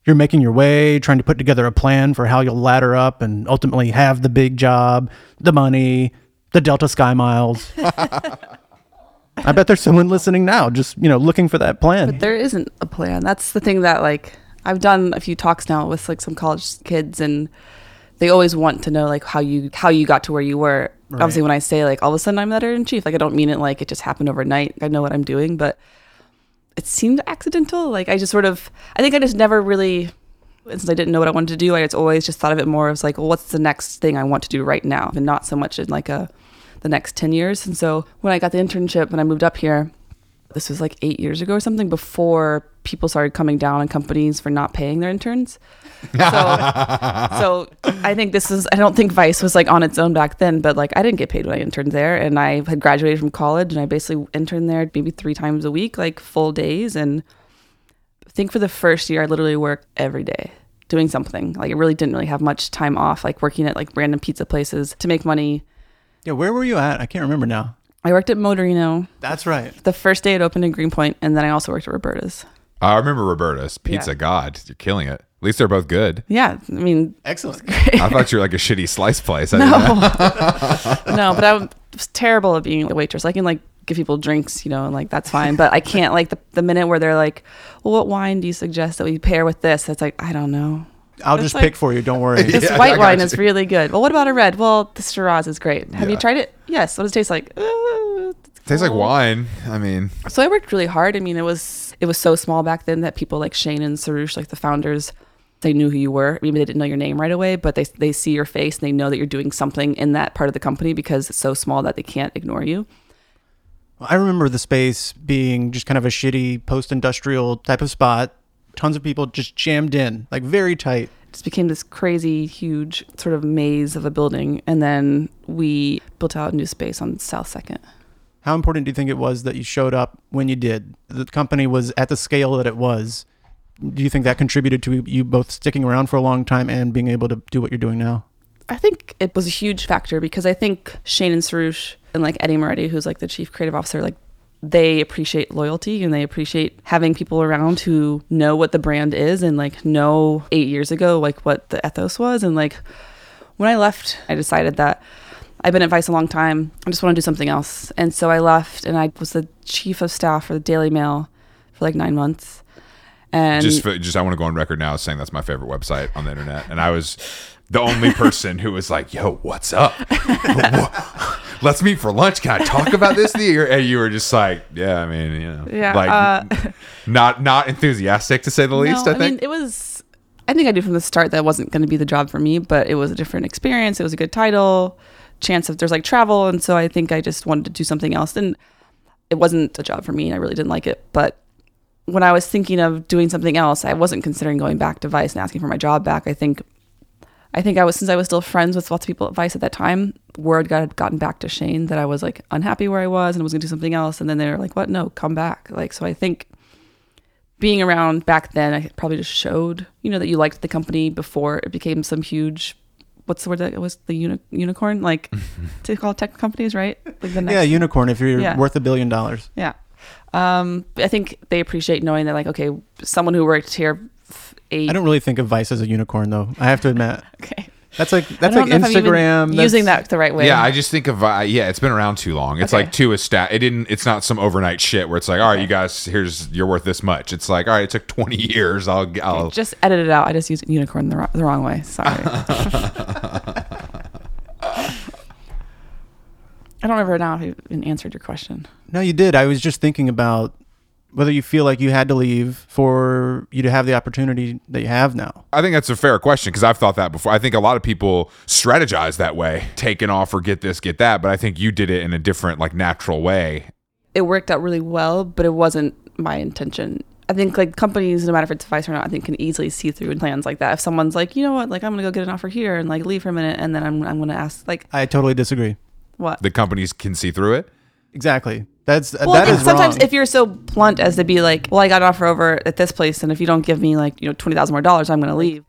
You're making your way, trying to put together a plan for how you'll ladder up and ultimately have the big job, the money, the Delta Sky Miles. I bet there's someone listening now just, you know, looking for that plan. But there isn't a plan. That's the thing that like I've done a few talks now with like some college kids and they always want to know like how you how you got to where you were. Obviously when I say like all of a sudden I'm editor in chief, like I don't mean it like it just happened overnight. I know what I'm doing, but it seemed accidental. Like I just sort of I think I just never really since I didn't know what I wanted to do, I just always just thought of it more as like, well, what's the next thing I want to do right now? And not so much in like a the next 10 years. And so when I got the internship when I moved up here, this was like eight years ago or something before people started coming down on companies for not paying their interns. So, so I think this is, I don't think Vice was like on its own back then, but like I didn't get paid when I interned there. And I had graduated from college and I basically interned there maybe three times a week, like full days. And I think for the first year, I literally worked every day doing something. Like I really didn't really have much time off, like working at like random pizza places to make money. yeah, where were you at? I can't remember now. I worked at Motorino That's right. the first day it opened in Greenpoint, and then I also worked at Roberta's. I remember Roberta's Pizza. Yeah. God, you're killing it. At least they're both good. Yeah, I mean, Excellent. I thought you were like a shitty slice place. I didn't know. no, no, but I was terrible at being a waitress. I can like give people drinks, you know, and like that's fine. But I can't like the, the minute where they're like, "Well, what wine do you suggest that we pair with this?" It's like I don't know. I'll It's just like- pick for you. Don't worry. This Yeah, I white got wine you. is really good. Well, what about a red? Well, the Shiraz is great. Have you Yeah. tried it? Yes. What does it taste like? Uh, Tastes like cool. wine. I mean, So I worked really hard. I mean, it was it was so small back then that people like Shane and Suroosh, like the founders, they knew who you were. Maybe they didn't know your name right away, but they they see your face and they know that you're doing something in that part of the company because it's so small that they can't ignore you. I remember the space being just kind of a shitty post industrial type of spot. Tons of people just jammed in, like very tight. It just became this crazy, huge sort of maze of a building. And then we built out a new space on South Second. How important do you think it was that you showed up when you did? The company was at the scale that it was. Do you think that contributed to you both sticking around for a long time and being able to do what you're doing now? I think it was a huge factor because I think Shane and Suroosh and like Eddy Moretti, who's like the chief creative officer, like they appreciate loyalty and they appreciate having people around who know what the brand is and like know eight years ago like what the ethos was and like when I left, I decided that I've been at Vice a long time. I just want to do something else. And so I left and I was the chief of staff for the Daily Mail for like nine months. And just for, just I want to go on record now saying that's my favorite website on the internet, and I was the only person who was like, "Yo, what's up? Let's meet for lunch. Can I talk about this?" And you were just like, "Yeah, I mean, you know, Yeah, like uh, not not enthusiastic to say the least." No, I think. mean, it was. I think I knew from the start that wasn't going to be the job for me, but it was a different experience. It was a good title, chance if there's like travel, and so I think I just wanted to do something else. And it wasn't a job for me. and I really didn't like it. But when I was thinking of doing something else, I wasn't considering going back to Vice and asking for my job back. I think, I think I was since I was still friends with lots of people at Vice at that time. Word got gotten back to Shane that I was like unhappy where I was and I was going to do something else. And then they were like, "What? No, come back!" Like so. I think being around back then, I probably just showed, you know, that you liked the company before it became some huge, what's the word that was the uni- unicorn, like to call tech companies, right? Like the Yeah, unicorn if you're Yeah. worth a billion dollars. yeah. Um, I think they appreciate knowing that, like, okay, someone who worked here f- eight. I don't really think of Vice as a unicorn though. I have to admit. Okay. That's like I that's don't like know if I'm even Instagram. using that the right way. Yeah, I just think of uh, yeah, it's been around too long. It's Okay. like too established. It didn't. It's not some overnight shit where it's like, all right, you guys, here's you're worth this much. It's like, all right, it took 20 years. I'll, I'll just edit it out. I just used unicorn the, wrong- the wrong way. Sorry. I don't remember now if you answered your question. No, you did. I was just thinking about whether you feel like you had to leave for you to have the opportunity that you have now. I think that's a fair question because I've thought that before. I think a lot of people strategize that way, take an offer, get this, get that. But I think you did it in a different, like, natural way. It worked out really well, but it wasn't my intention. I think like companies, no matter if it's vice or not, I think can easily see through plans like that. If someone's like, you know what, like I'm gonna go get an offer here and like leave for a minute, and then I'm I'm gonna ask like I totally disagree. what. The companies can see through it. Exactly. That's Well, that I think is sometimes wrong. if you're so blunt as to be like, well, I got an offer over at this place, and if you don't give me like you know twenty thousand more dollars, I'm gonna leave.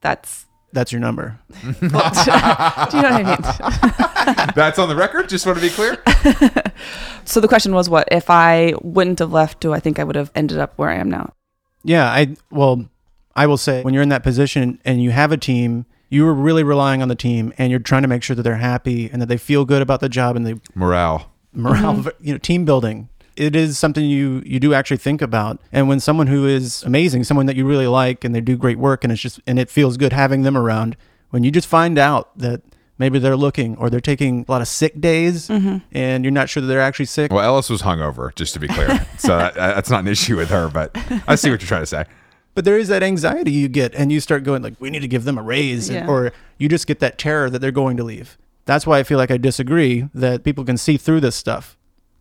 That's that's your number. do you know what I mean? That's on the record. Just want to be clear. So the question was, what if I wouldn't have left? Do I think I would have ended up where I am now? Yeah, I well, I will say when you're in that position and you have a team, you are really relying on the team and you're trying to make sure that they're happy and that they feel good about the job and the Morale. Morale, mm-hmm. you know, team building. It is something you you do actually think about. And when someone who is amazing, someone that you really like and they do great work and it's just and it feels good having them around, when you just find out that maybe they're looking or they're taking a lot of sick days mm-hmm. and you're not sure that they're actually sick. Well, Ellis was hungover, just to be clear. so that, that's not an issue with her, but I see what you're trying to say. But there is that anxiety you get, and you start going like, "We need to give them a raise," and- Yeah. or you just get that terror that they're going to leave. That's why I feel like I disagree that people can see through this stuff.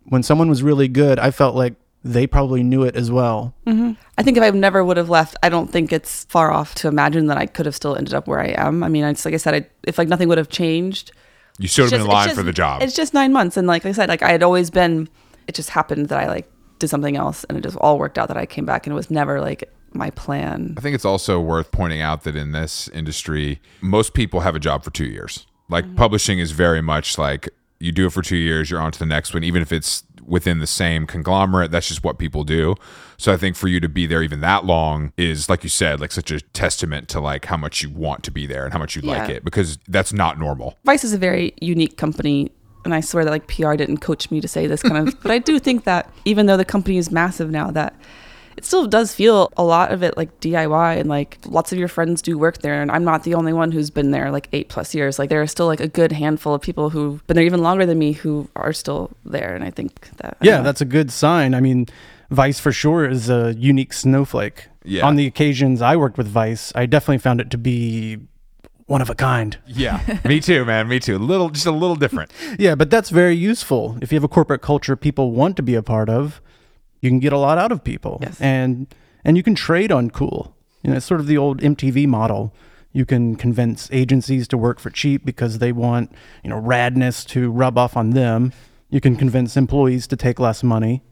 When someone was really good, I felt like they probably knew it as well. Mm-hmm. I think if I never would have left, I don't think it's far off to imagine that I could have still ended up where I am. I mean, it's like I said, I, if like nothing would have changed, You should have it's been just- in line it's for the job. It's just nine months, and like I said, like I had always been. It just happened that I like did something else, and it just all worked out that I came back, and it was never like my plan. I think it's also worth pointing out that in this industry, most people have a job for two years. Like Mm-hmm. publishing is very much like you do it for two years, you're on to the next one, even if it's within the same conglomerate. That's just what people do. So I think for you to be there even that long is, like you said, like such a testament to like how much you want to be there and how much you like it because that's not normal. Vice is a very unique company, and I swear that like PR didn't coach me to say this kind of. but I do think that even though the company is massive now, that it still does feel a lot of it like DIY, and like lots of your friends do work there, and I'm not the only one who's been there like eight plus years. Like there are still like a good handful of people who've been there even longer than me who are still there, and I think that I Yeah, that's a good sign. I mean, Vice for sure is a unique snowflake. Yeah. On the occasions I worked with Vice, I definitely found it to be one of a kind. Yeah, me too, man. Me too. A little, just a little different. Yeah, but that's very useful. If you have a corporate culture people want to be a part of, you can get a lot out of people. Yes. And and you can trade on cool. You know, it's sort of the old MTV model. You can convince agencies to work for cheap because they want, you know, radness to rub off on them. You can convince employees to take less money.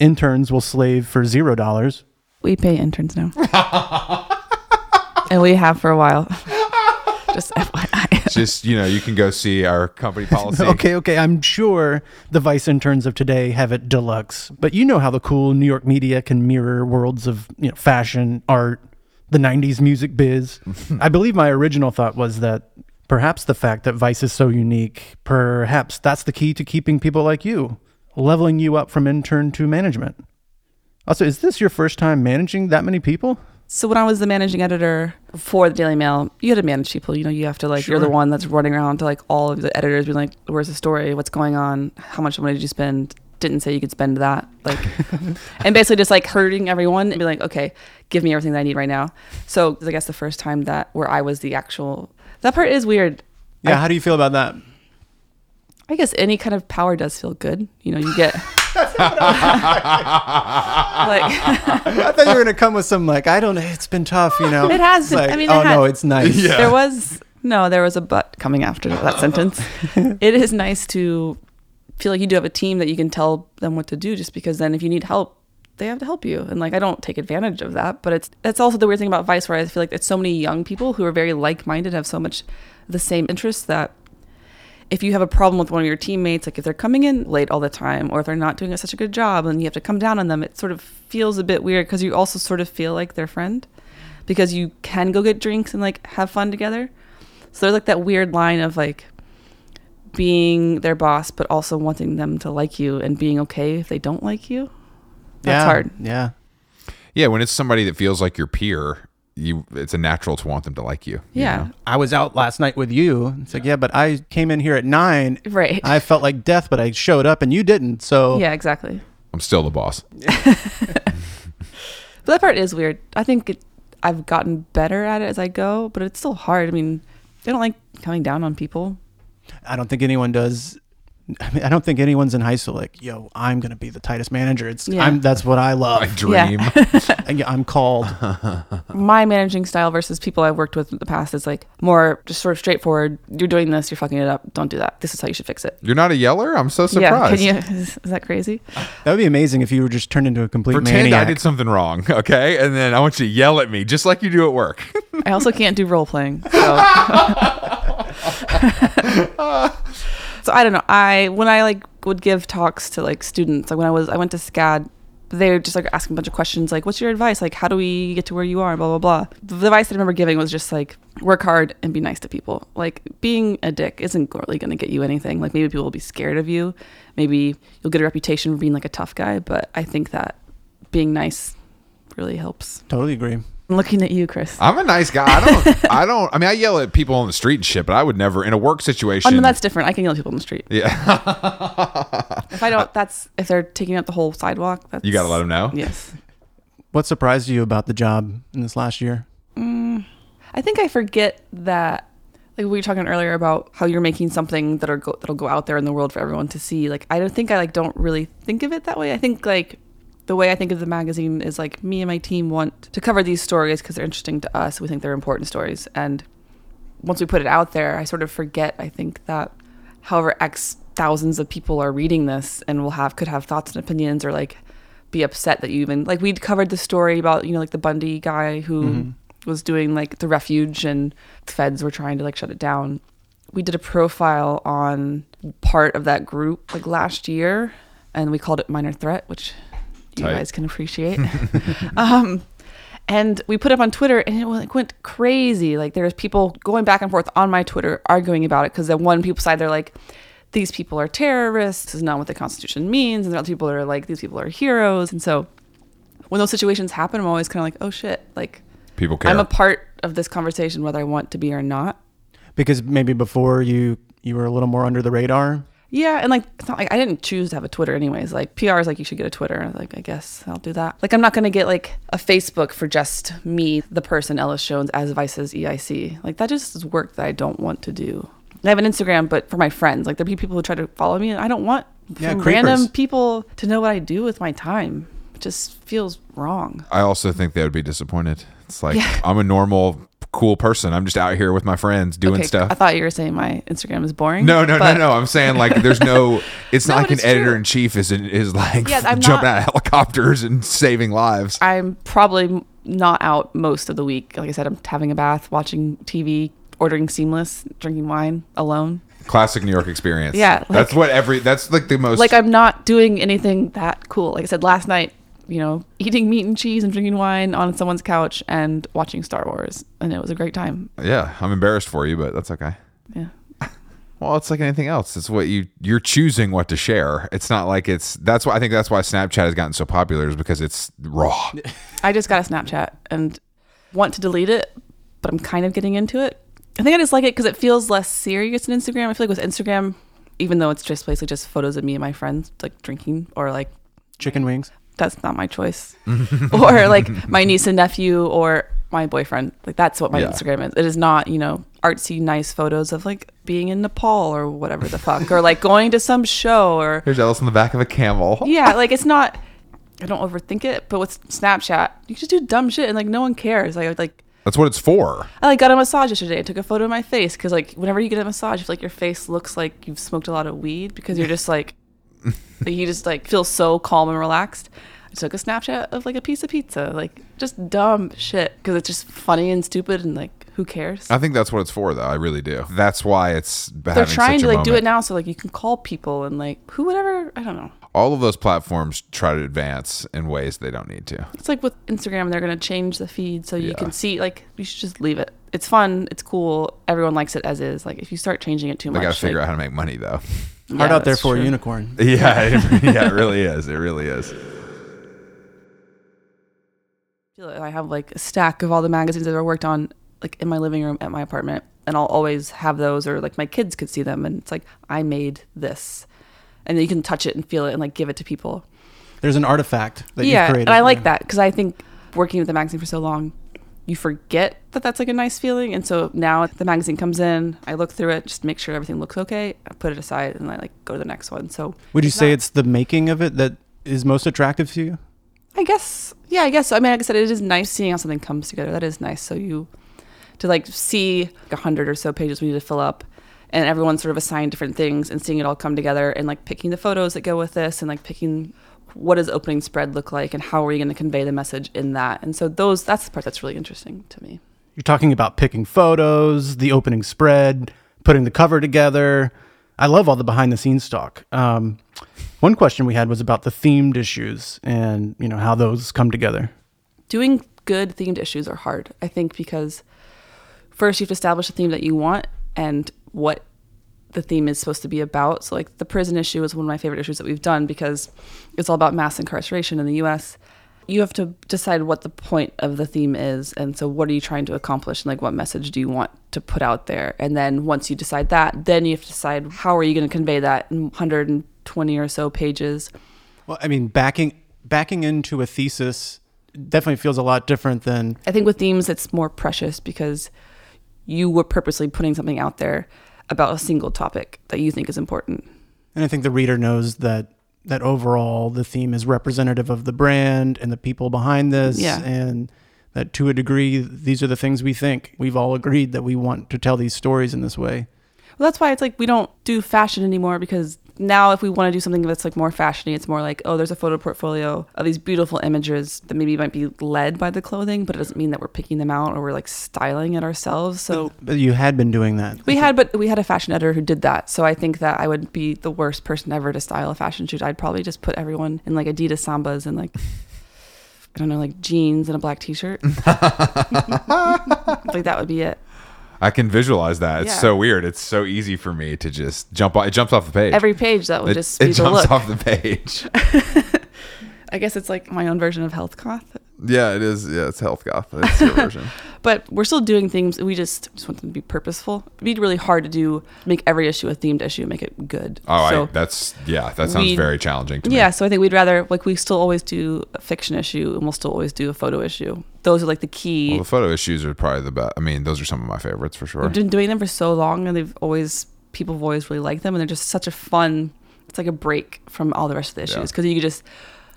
Interns will slave for zero dollars. We pay interns now. and we have for a while. Just FYI. Just you know, you can go see our company policy. Okay, okay. I'm sure the Vice interns of today have it deluxe, but you know how the cool New York media can mirror worlds of you know fashion, art, the '90s music biz. I believe my original thought was that perhaps the fact that Vice is so unique, perhaps that's the key to keeping people like you, leveling you up from intern to management. Also, is this your first time managing that many people? So when I was the managing editor for the Daily Mail, you had to manage people. You know, you have to like you're the one that's running around to like all of the editors, being like, "Where's the story? What's going on? How much money did you spend? Didn't say you could spend that." Like, and basically just like hurting everyone and be like, "Okay, give me everything that I need right now." So I guess the first time that where I was the actual that part is weird. Yeah. how do you feel about that? I guess any kind of power does feel good. You know, you get like. I thought you were gonna come with some like I don't know. It's been tough, you know. It has been- Like, I mean, oh it no, it's nice. There was no, there was a but coming after that sentence. It is nice to feel like you do have a team that you can tell them what to do, just because then if you need help, they have to help you. And like I don't take advantage of that, but it's that's also the weird thing about Vice, where I feel like it's so many young people who are very like minded, have so much the same interests that if you have a problem with one of your teammates, like if they're coming in late all the time or if they're not doing such a good job and you have to come down on them, it sort of feels a bit weird because you also sort of feel like their friend because you can go get drinks and like have fun together. So there's like that weird line of like being their boss, but also wanting them to like you and being okay if they don't like you. That's yeah, hard. Yeah. Yeah, when it's somebody that feels like your peer, you it's a natural to want them to like you. you Yeah. know? I was out last night with you. It's like, yeah, but I came in here at nine. Right. I felt like death, but I showed up and you didn't. So Yeah, exactly. I'm still the boss. But that part is weird. I think it, I've gotten better at it as I go, but it's still hard. I mean, I don't like coming down on people. I don't think anyone does. I mean, I don't think anyone's in high school like, yo, I'm gonna be the tightest manager. It's Yeah. I'm that's what I love. My dream. And yeah, I'm called. My managing style versus people I've worked with in the past is like more just sort of straightforward. You're doing this, you're fucking it up. Don't do that. This is how you should fix it. You're not a yeller? I'm so Yeah, surprised. can you? Is, is that crazy? That would be amazing if you were just turned into a complete Pretend maniac. I did something wrong, okay? And then I want you to yell at me just like you do at work. I also can't do role playing. So. So I don't know. I when I like would give talks to like students, like when I was I went to SCAD, they were just like asking a bunch of questions like, "What's your advice? Like, how do we get to where you are?" Blah blah blah. The advice that I remember giving was just like, work hard and be nice to people. Like being a dick isn't really going to get you anything. Like maybe people will be scared of you. Maybe you'll get a reputation for being like a tough guy. But I think that being nice really helps. Totally agree. I'm looking at you, Chris. I'm a nice guy. I don't I don't I mean I yell at people on the street and shit, but I would never in a work situation. Oh no, that's different. I can yell at people on the street. yeah. If I don't, that's if they're taking out the whole sidewalk. That's, you got to let them know. Yes. What surprised you about the job in this last year? Mm, I think I forget that. Like we were talking earlier about how you're making something that'll go that'll go out there in the world for everyone to see. Like I don't think I like don't really think of it that way. I think like the way I think of the magazine is like me and my team want to cover these stories because they're interesting to us. We think they're important stories, and once we put it out there, I sort of forget. I think that however X thousands of people are reading this and will have could have thoughts and opinions or like be upset that you even like we'd covered the story about you know like the Bundy guy who mm-hmm. was doing like the refuge and the feds were trying to like shut it down. We did a profile on part of that group like last year and we called it minor threat, which you guys can appreciate. um and we put it up on Twitter and it like went crazy. Like there's people going back and forth on my Twitter arguing about it because the one people side they're like, these people are terrorists. This is not what the Constitution means. And the other people are like, these people are heroes. And so when those situations happen, I'm always kind of like, oh shit, like People care. I'm a part of this conversation whether I want to be or not. Because maybe before you you were a little more under the radar. Yeah, and like it's not like I didn't choose to have a Twitter anyways. Like PR is like you should get a Twitter. And I like, I guess I'll do that. Like I'm not gonna get like a Facebook for just me, the person Ellis Jones as Vice's EIC. Like that just is work that I don't want to do. I have an Instagram, but for my friends, like there be people who try to follow me, and I don't want Yeah, random people to know what I do with my time. It just feels wrong. I also think they would be disappointed. It's like Yeah. I'm a normal, cool person. I'm just out here with my friends doing okay, stuff. I thought you were saying my Instagram is boring. no, no, but- no, no. I'm saying like there's no. It's No, not like an editor in chief is is like Yeah, jumping not- out of helicopters and saving lives. I'm probably not out most of the week. Like I said, I'm having a bath, watching TV, ordering Seamless, drinking wine alone. Classic New York experience. Yeah, that's what every. That's like the most. Like I'm not doing anything that cool. Like I said last night, you know, eating meat and cheese and drinking wine on someone's couch and watching Star Wars, and it was a great time. yeah, I'm embarrassed for you, but that's okay. Yeah. Well, it's like anything else. It's what you you're choosing what to share. It's not like it's. That's why I think that's why Snapchat has gotten so popular is because it's raw. I just got a Snapchat and want to delete it, but I'm kind of getting into it. I think I just like it because it feels less serious than Instagram. I feel like with Instagram, even though it's just basically just photos of me and my friends like drinking or like Chicken wings. That's not my choice. or like my niece and nephew or my boyfriend. Like that's what my Yeah. Instagram is. It is not, you know, artsy nice photos of like being in Nepal or whatever the fuck or like going to some show or Here's Ellis on the back of a camel. yeah, like it's not I don't overthink it, but with Snapchat, you just do dumb shit and like no one cares. Like like That's what it's for. I like got a massage yesterday. I took a photo of my face because like whenever you get a massage, like your face looks like you've smoked a lot of weed because you're just like, like, you just like feel so calm and relaxed. I took a Snapchat of like a piece of pizza, like just dumb shit because it's just funny and stupid and like who cares? I think that's what it's for, though. I really do. That's why it's. They're trying to like do it now so like you can call people and like who whatever I don't know. All of those platforms try to advance in ways they don't need to. It's like with Instagram, they're gonna change the feed so you Yeah. can see. Like you should just leave it. It's fun. It's cool. Everyone likes it as is. Like if you start changing it too They much, got to figure like, out how to make money, though. Hard yeah, out there for true. a unicorn. yeah, it, yeah, it really is. It really is. I have like a stack of all the magazines that I've ever worked on, like in my living room at my apartment, and I'll always have those, or like my kids could see them, and it's like I made this, and you can touch it and feel it and like give it to people. There's an artifact that yeah, you've created. and I like yeah. that because I think working with the magazine for so long, you forget that that's like a nice feeling, and so now the magazine comes in, I look through it, just make sure everything looks okay, I put it aside, and I like go to the next one. So Would you it's say not- it's the making of it that is most attractive to you? I guess, yeah, I guess. I mean, like I said, it is nice seeing how something comes together. That is nice. So you to like see a hundred or so pages we need to fill up, and everyone's sort of assigned different things, and seeing it all come together, and like picking the photos that go with this, and like picking what does opening spread look like, and how are you going to convey the message in that. And so those that's the part that's really interesting to me. You're talking about picking photos, the opening spread, putting the cover together. I love all the behind the scenes talk. Um, one question we had was about the themed issues and you know how those come together. doing good themed issues are hard. I think because first you have to establish a theme that you want and what the theme is supposed to be about. So like the prison issue is one of my favorite issues that we've done because it's all about mass incarceration in the US. You have to decide what the point of the theme is and so what are you trying to accomplish and like what message do you want to put out there? And then once you decide that, then you have to decide how are you going to convey that in 120 or so pages. Well, I mean, backing backing into a thesis definitely feels a lot different than I think with themes, it's more precious because you were purposely putting something out there about a single topic that you think is important. And I think the reader knows that that overall the theme is representative of the brand and the people behind this Yeah. and that to a degree these are the things we think. We've all agreed that we want to tell these stories in this way. Well, that's why it's like we don't do fashion anymore because now if we want to do something that's like more fashiony, it's more like, oh, there's a photo portfolio of these beautiful images that maybe might be led by the clothing, but it doesn't mean that we're picking them out or we're like styling it ourselves. So But you had been doing that. we had, but we had a fashion editor who did that. So I think that I would be the worst person ever to style a fashion shoot. I'd probably just put everyone in like Adidas Sambas and like, I don't know, like jeans and a black t-shirt. like that would be it. I can visualize that. It's Yeah. so weird. It's so easy for me to just jump. off It jumps off the page. Every page that would it, just be it the jumps look. off the page. I guess it's like my own version of health goth. yeah, it is. Yeah, it's health goth. It's your version. But we're still doing things. We just just want them to be purposeful. It'd be really hard to do make every issue a themed issue, make it good. Oh, So- I, that's yeah, that sounds very challenging to me. yeah, so I think we'd rather like we still always do a fiction issue and we'll still always do a photo issue. Those are like the key. Well, the photo issues are probably the best. I mean, those are some of my favorites for sure. We've been doing them for so long and they've always people have always really liked them and they're just such a fun it's like a break from all the rest of the issues because you just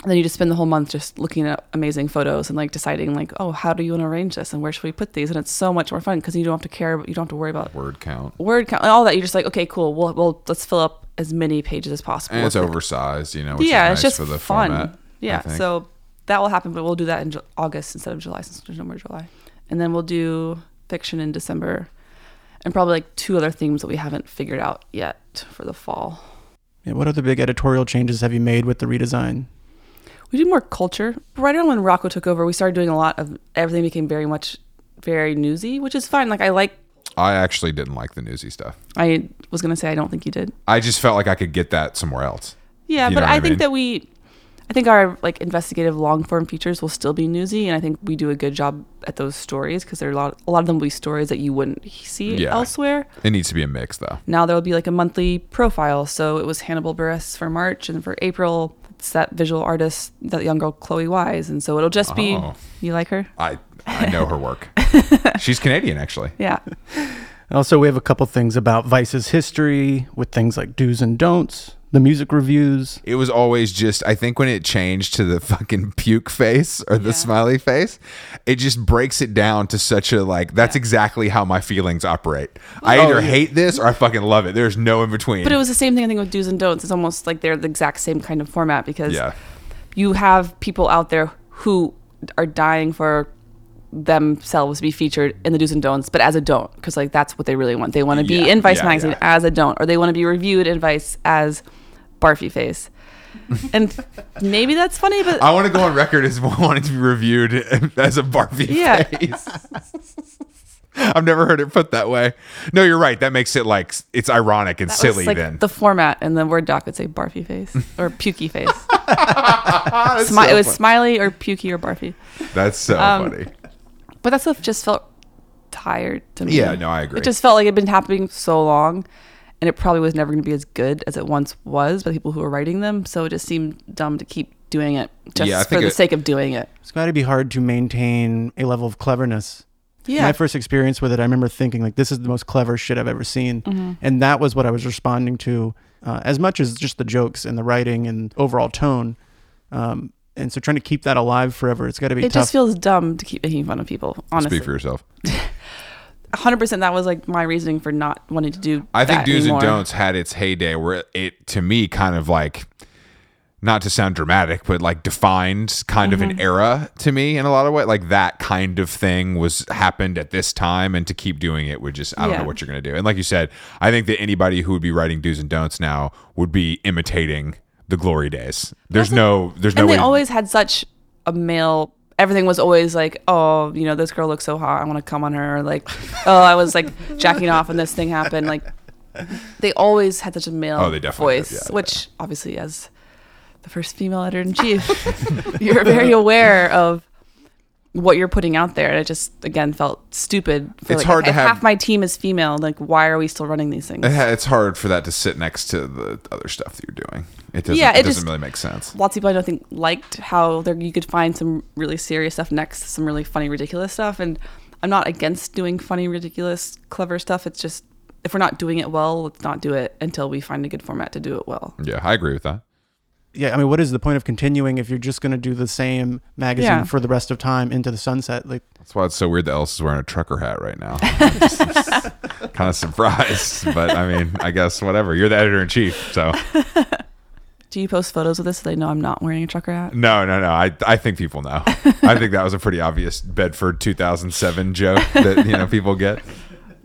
then you just spend the whole month just looking at amazing photos and like deciding like oh how do you want to arrange this? And where should we put these? And it's so much more fun because you don't have to care you don't have to worry about Word count. word count and all that. You're just like okay cool. Well, well let's fill up as many pages as possible. And it's with the- oversized, you know, which yeah is it's just for the fun. format. Yeah so that will happen but we'll do that in august instead of july since there's no more july. And then we'll do fiction in december and probably like two other themes that we haven't figured out yet for the fall. Yeah, what other big editorial changes have you made with the redesign? We did more culture right around when rocco took over we started doing a lot of everything became very much very newsy which is fine like i like I actually didn't like the newsy stuff. i was going to say i don't think you did I just felt like I could get that somewhere else. Yeah, You but I, I think mean? that we, I think our like investigative long form features will still be newsy, and I think we do a good job at those stories because there are a lot, a lot of them will be stories that you wouldn't see Yeah. elsewhere. It needs to be a mix, though. Now there will be like a monthly profile. So it was Hannibal Buress for March, and for April it's that visual artist, that young girl Chloe Wise, and so it'll just be. Oh. You like her? I I know her work. She's Canadian, actually. Yeah. Also, we have a couple things about Vice's history with things like do's and don'ts, the music reviews. It was always just I think when it changed to the fucking puke face or the Yeah. smiley face, it just breaks it down to such a like that's Yeah. exactly how my feelings operate. I Oh, either yeah. hate this or I fucking love it. There's no in between. But it was the same thing I think with do's and don'ts. It's almost like they're the exact same kind of format because yeah. you have people out there who are dying for themselves to be featured in the do's and don'ts, but as a don't, because like that's what they really want. They want to be Yeah, in Vice yeah, magazine yeah. as a don't, or they want to be reviewed in Vice as Barfy face. and maybe that's funny, but I want to go on record as wanting to be reviewed as a barfy Yeah. face. I've never heard it put that way. No, you're right. That makes it like it's ironic and that silly. like then the format and the word doc would say Barfy face or Pukey face. Smi- so it was smiley or Pukey or Barfy. That's so um, funny. But that stuff just felt tired to me. Yeah, no, I agree. It just felt like it'd been happening so long, and it probably was never going to be as good as it once was by the people who were writing them. So it just seemed dumb to keep doing it just Yeah, for the it- sake of doing it. It's got to be hard to maintain a level of cleverness. Yeah. My first experience with it, I remember thinking like, "This is the most clever shit I've ever seen," Mm-hmm. and that was what I was responding to, uh, as much as just the jokes and the writing and overall tone. Um, and so, trying to keep that alive forever, it's got to be it tough. just feels dumb to keep making fun of people. Honestly, Speak for yourself. hundred percent. That was like my reasoning for not wanting to do. I think do's anymore. and don'ts had its heyday where it to me kind of like not to sound dramatic, but like defined kind of an Mm-hmm. era to me in a lot of ways. Like that kind of thing was happened at this time, and to keep doing it would just I don't Yeah. know what you're gonna do. And like you said, I think that anybody who would be writing do's and don'ts now would be imitating the glory days. There's no there's no and way. they always had such a male everything was always like oh you know this girl looks so hot i want to come on her or like oh i was like jacking off and this thing happened like they always had such a male Oh, voice yeah, which obviously as the first female editor-in-chief you're very aware of what you're putting out there and it just again felt stupid for, It's like, hard to have- half my team is female like why are we still running these things it's hard for that to sit next to the other stuff that you're doing. It doesn't. Yeah, it, it doesn't really make sense. lots of people I don't think liked how there you could find some really serious stuff next to some really funny, ridiculous stuff. And I'm not against doing funny, ridiculous, clever stuff. It's just if we're not doing it well, let's not do it until we find a good format to do it well. Yeah, I agree with that. Yeah, I mean, what is the point of continuing if you're just going to do the same magazine Yeah. for the rest of time into the sunset? Like, That's why it's so weird that Ellis is wearing a trucker hat right now. kind of surprised, but I mean, I guess whatever. You're the editor in chief, so Do you post photos of this so they know I'm not wearing a trucker hat? no, no, no. I I think people know. I think that was a pretty obvious Bedford 2007 joke that you know people get.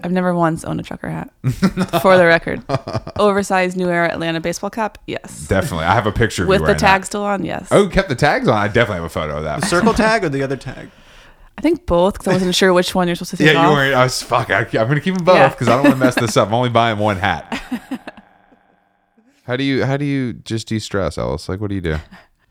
I've never once owned a trucker hat. For the record, oversized New Era Atlanta baseball cap, yes. Definitely, I have a picture of With you the tag that. still on, yes. Oh, you kept the tags on. I definitely have a photo of that. The circle tag or the other tag? I think both because I wasn't sure which one you're supposed to take Yeah, you off. weren't. I was fuck. I, I'm gonna keep them both Yeah. because I don't want to mess this up. I'm only buying one hat. How do you how do you just de stress, Ellis? Like, what do you do?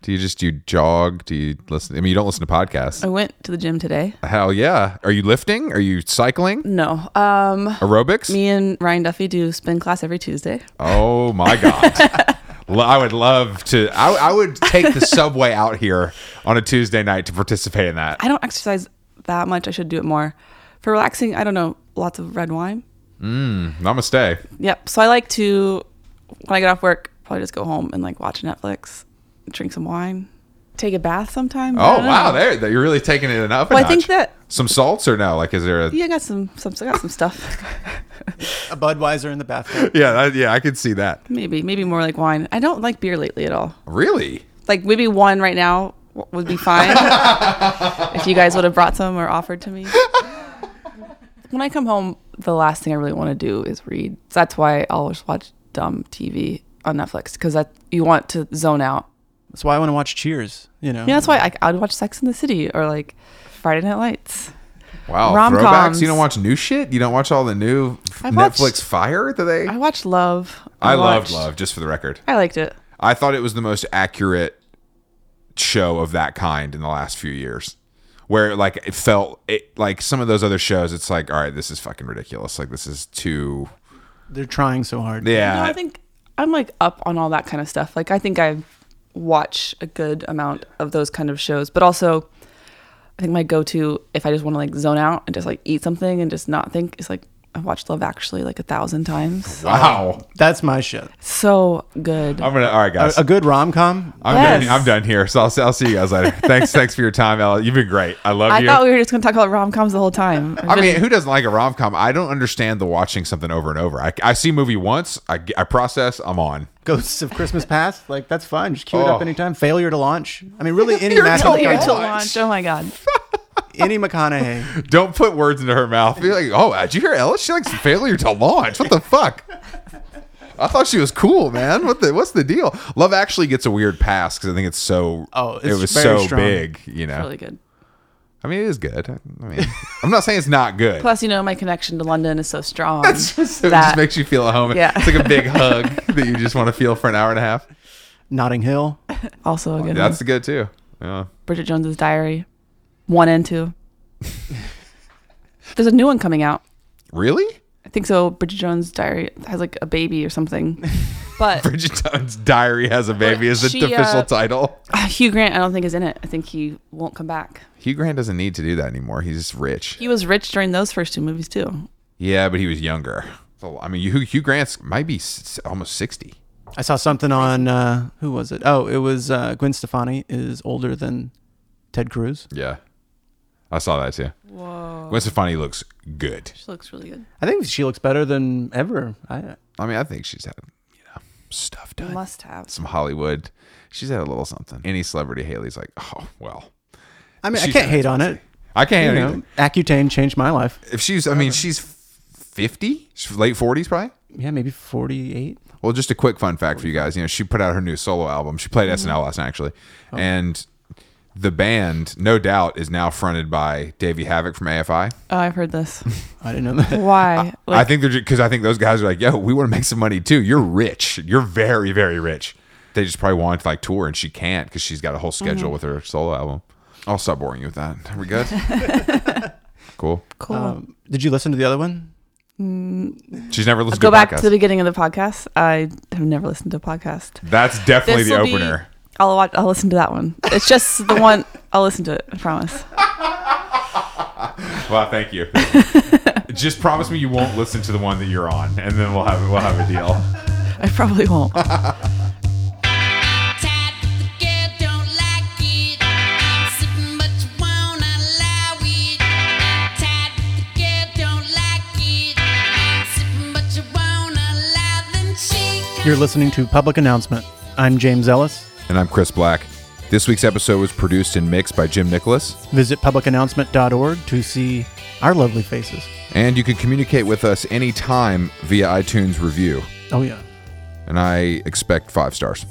Do you just do you jog? Do you listen? I mean, you don't listen to podcasts. I went to the gym today. Hell yeah! Are you lifting? Are you cycling? No. Um, Aerobics? me and Ryan Duffy do spin class every Tuesday. Oh my god! I would love to. I, I would take the subway out here on a Tuesday night to participate in that. I don't exercise that much. I should do it more. For relaxing, I don't know, lots of red wine. Mm, namaste. Yep. So I like to, when I get off work, probably just go home and like watch Netflix, drink some wine, take a bath sometime. Oh wow! There, there- you're really taking it up. Well, I think that- some salts or no? Like, is there a? Yeah, I got some, some, I got some stuff. A Budweiser in the bathroom. Yeah, that, yeah, I could see that. maybe, maybe more like wine. I don't like beer lately at all. Really? Like maybe one right now would be fine if you guys would have brought some or offered to me. When I come home, the last thing I really want to do is read. So that's why I always watch dumb TV on Netflix because that you want to zone out. That's why I want to watch Cheers. You know. Yeah, that's why I, I would watch Sex in the City or like Friday Night Lights. Wow, Rom-coms. throwbacks. You don't watch new shit. You don't watch all the new I watched- Netflix fire that they. I watched Love. I loved watched- Love, just for the record. I liked it. I thought it was the most accurate show of that kind in the last few years. Where like it felt it, like some of those other shows, it's like, all right, this is fucking ridiculous. Like this is too, They're trying so hard. yeah. No, I think I'm like up on all that kind of stuff. Like I think I watch a good amount of those kind of shows, but also I think my go-to if I just want to like zone out and just like eat something and just not think is like I've watched Love Actually like a thousand times. wow. That's my shit. So good. I'm gonna. All right, A, guys. a good rom com. I'm Yes. done. I'm done here. So I'll, see- I'll see you guys later. thanks. Thanks for your time, Ella. You've been great. I love you. I you. thought we were just gonna talk about rom coms the whole time. I mean, who doesn't like a rom com? I don't understand the watching something over and over. I, I see a movie once, I, I process, I'm on. Ghosts of Christmas Past. Like that's fun. Just cue it up Oh. anytime. Failure to launch. I mean, really, any Failure Matthew to Failure launch. to launch. Oh my god. Any McConaughey. Don't put words into her mouth. Be like, oh, did you hear Ella? She likes failure to launch. What the fuck? I thought she was cool, man. What the? What's the deal? Love actually gets a weird pass because I think it's so. Oh, it was very so strong. big. You know, Really good. I mean, it is good. I mean, I'm not saying it's not good. Plus, you know, my connection to London is so strong. so it just makes you feel at home. Yeah. It's like a big hug that you just want to feel for an hour and a half. Notting Hill. also a good That's one. good too. Yeah. Bridget Jones's Diary, one and two. There's a new one coming out. Really? I think so. Bridget Jones' Diary has like a baby or something. But Bridget Jones' Diary has a baby is the She, official uh, title. Hugh Grant, I don't think is in it. I think he won't come back. Hugh Grant doesn't need to do that anymore. He's rich. He was rich during those first two movies too. Yeah, but he was younger. So, I mean, Hugh, Hugh Grant's might be s- almost 60. I saw something on uh, who was it? Oh, it was uh, Gwen Stefani is older than Ted Cruz. Yeah. I saw that too. Whoa, Gwen Stefani looks good. she looks really good. I think she looks better than ever. I I mean, I think she's had, you know, stuff done. Must have. Some Hollywood. She's had a little something. Any celebrity, Haley's like, oh, well. I mean, I can't hate on it. I can't. You know, Accutane changed my life. if she's, I mean, she's 50, She's late 40s probably. Yeah, maybe forty-eight. Well, just a quick fun fact for you guys. You know, she put out her new solo album. She played Mm-hmm. SNL last night, actually. Oh. And the band, no doubt, is now fronted by Davey Havok from AFI. Oh, I've heard this. I didn't know that. Why? I think they're because I think those guys are like, yo, we want to make some money too. You're rich. You're very, very rich. They just probably want to like tour and she can't because she's got a whole schedule Mm-hmm. with her solo album. I'll stop boring you with that. Are we good? cool. cool. Um, did you listen to the other one? She's never listened Go to a podcast. Go back podcast. to the beginning of the podcast. I have never listened to a podcast. That's definitely the This'll be- opener. I'll watch. I'll listen to that one. It's just the one. I'll listen to it. I promise. Well, thank you. just promise me you won't listen to the one that you're on, and then we'll have we'll have a deal. I probably won't. You're listening to Public Announcement. I'm James Ellis. And I'm Chris Black. This week's episode was produced and mixed by Jim Nicholas. Visit publicannouncement.org to see our lovely faces. And you can communicate with us anytime via iTunes review. Oh, yeah. And I expect five stars.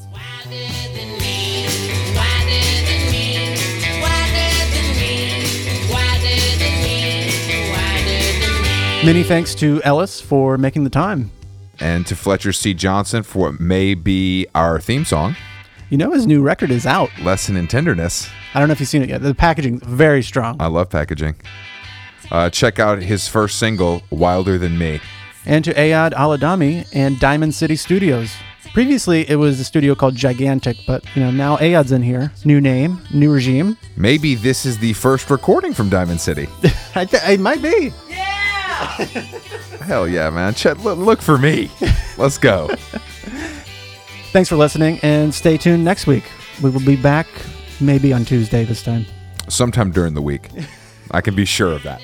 Many thanks to Ellis for making the time. And to Fletcher C. Johnson for what may be our theme song. You know his new record is out. Lesson in tenderness. I don't know if you've seen it yet. The packaging very strong. I love packaging. Uh, check out his first single, Wilder Than Me. and to Ayad Aladami and Diamond City Studios. Previously, it was a studio called Gigantic, but you know now Ayad's in here. New name, new regime. Maybe this is the first recording from Diamond City. I th- it might be. Yeah! Hell yeah, man. Chet, look, look for me. Let's go. Thanks for listening, and stay tuned next week. We will be back maybe on Tuesday this time. Sometime during the week. I can be sure of that.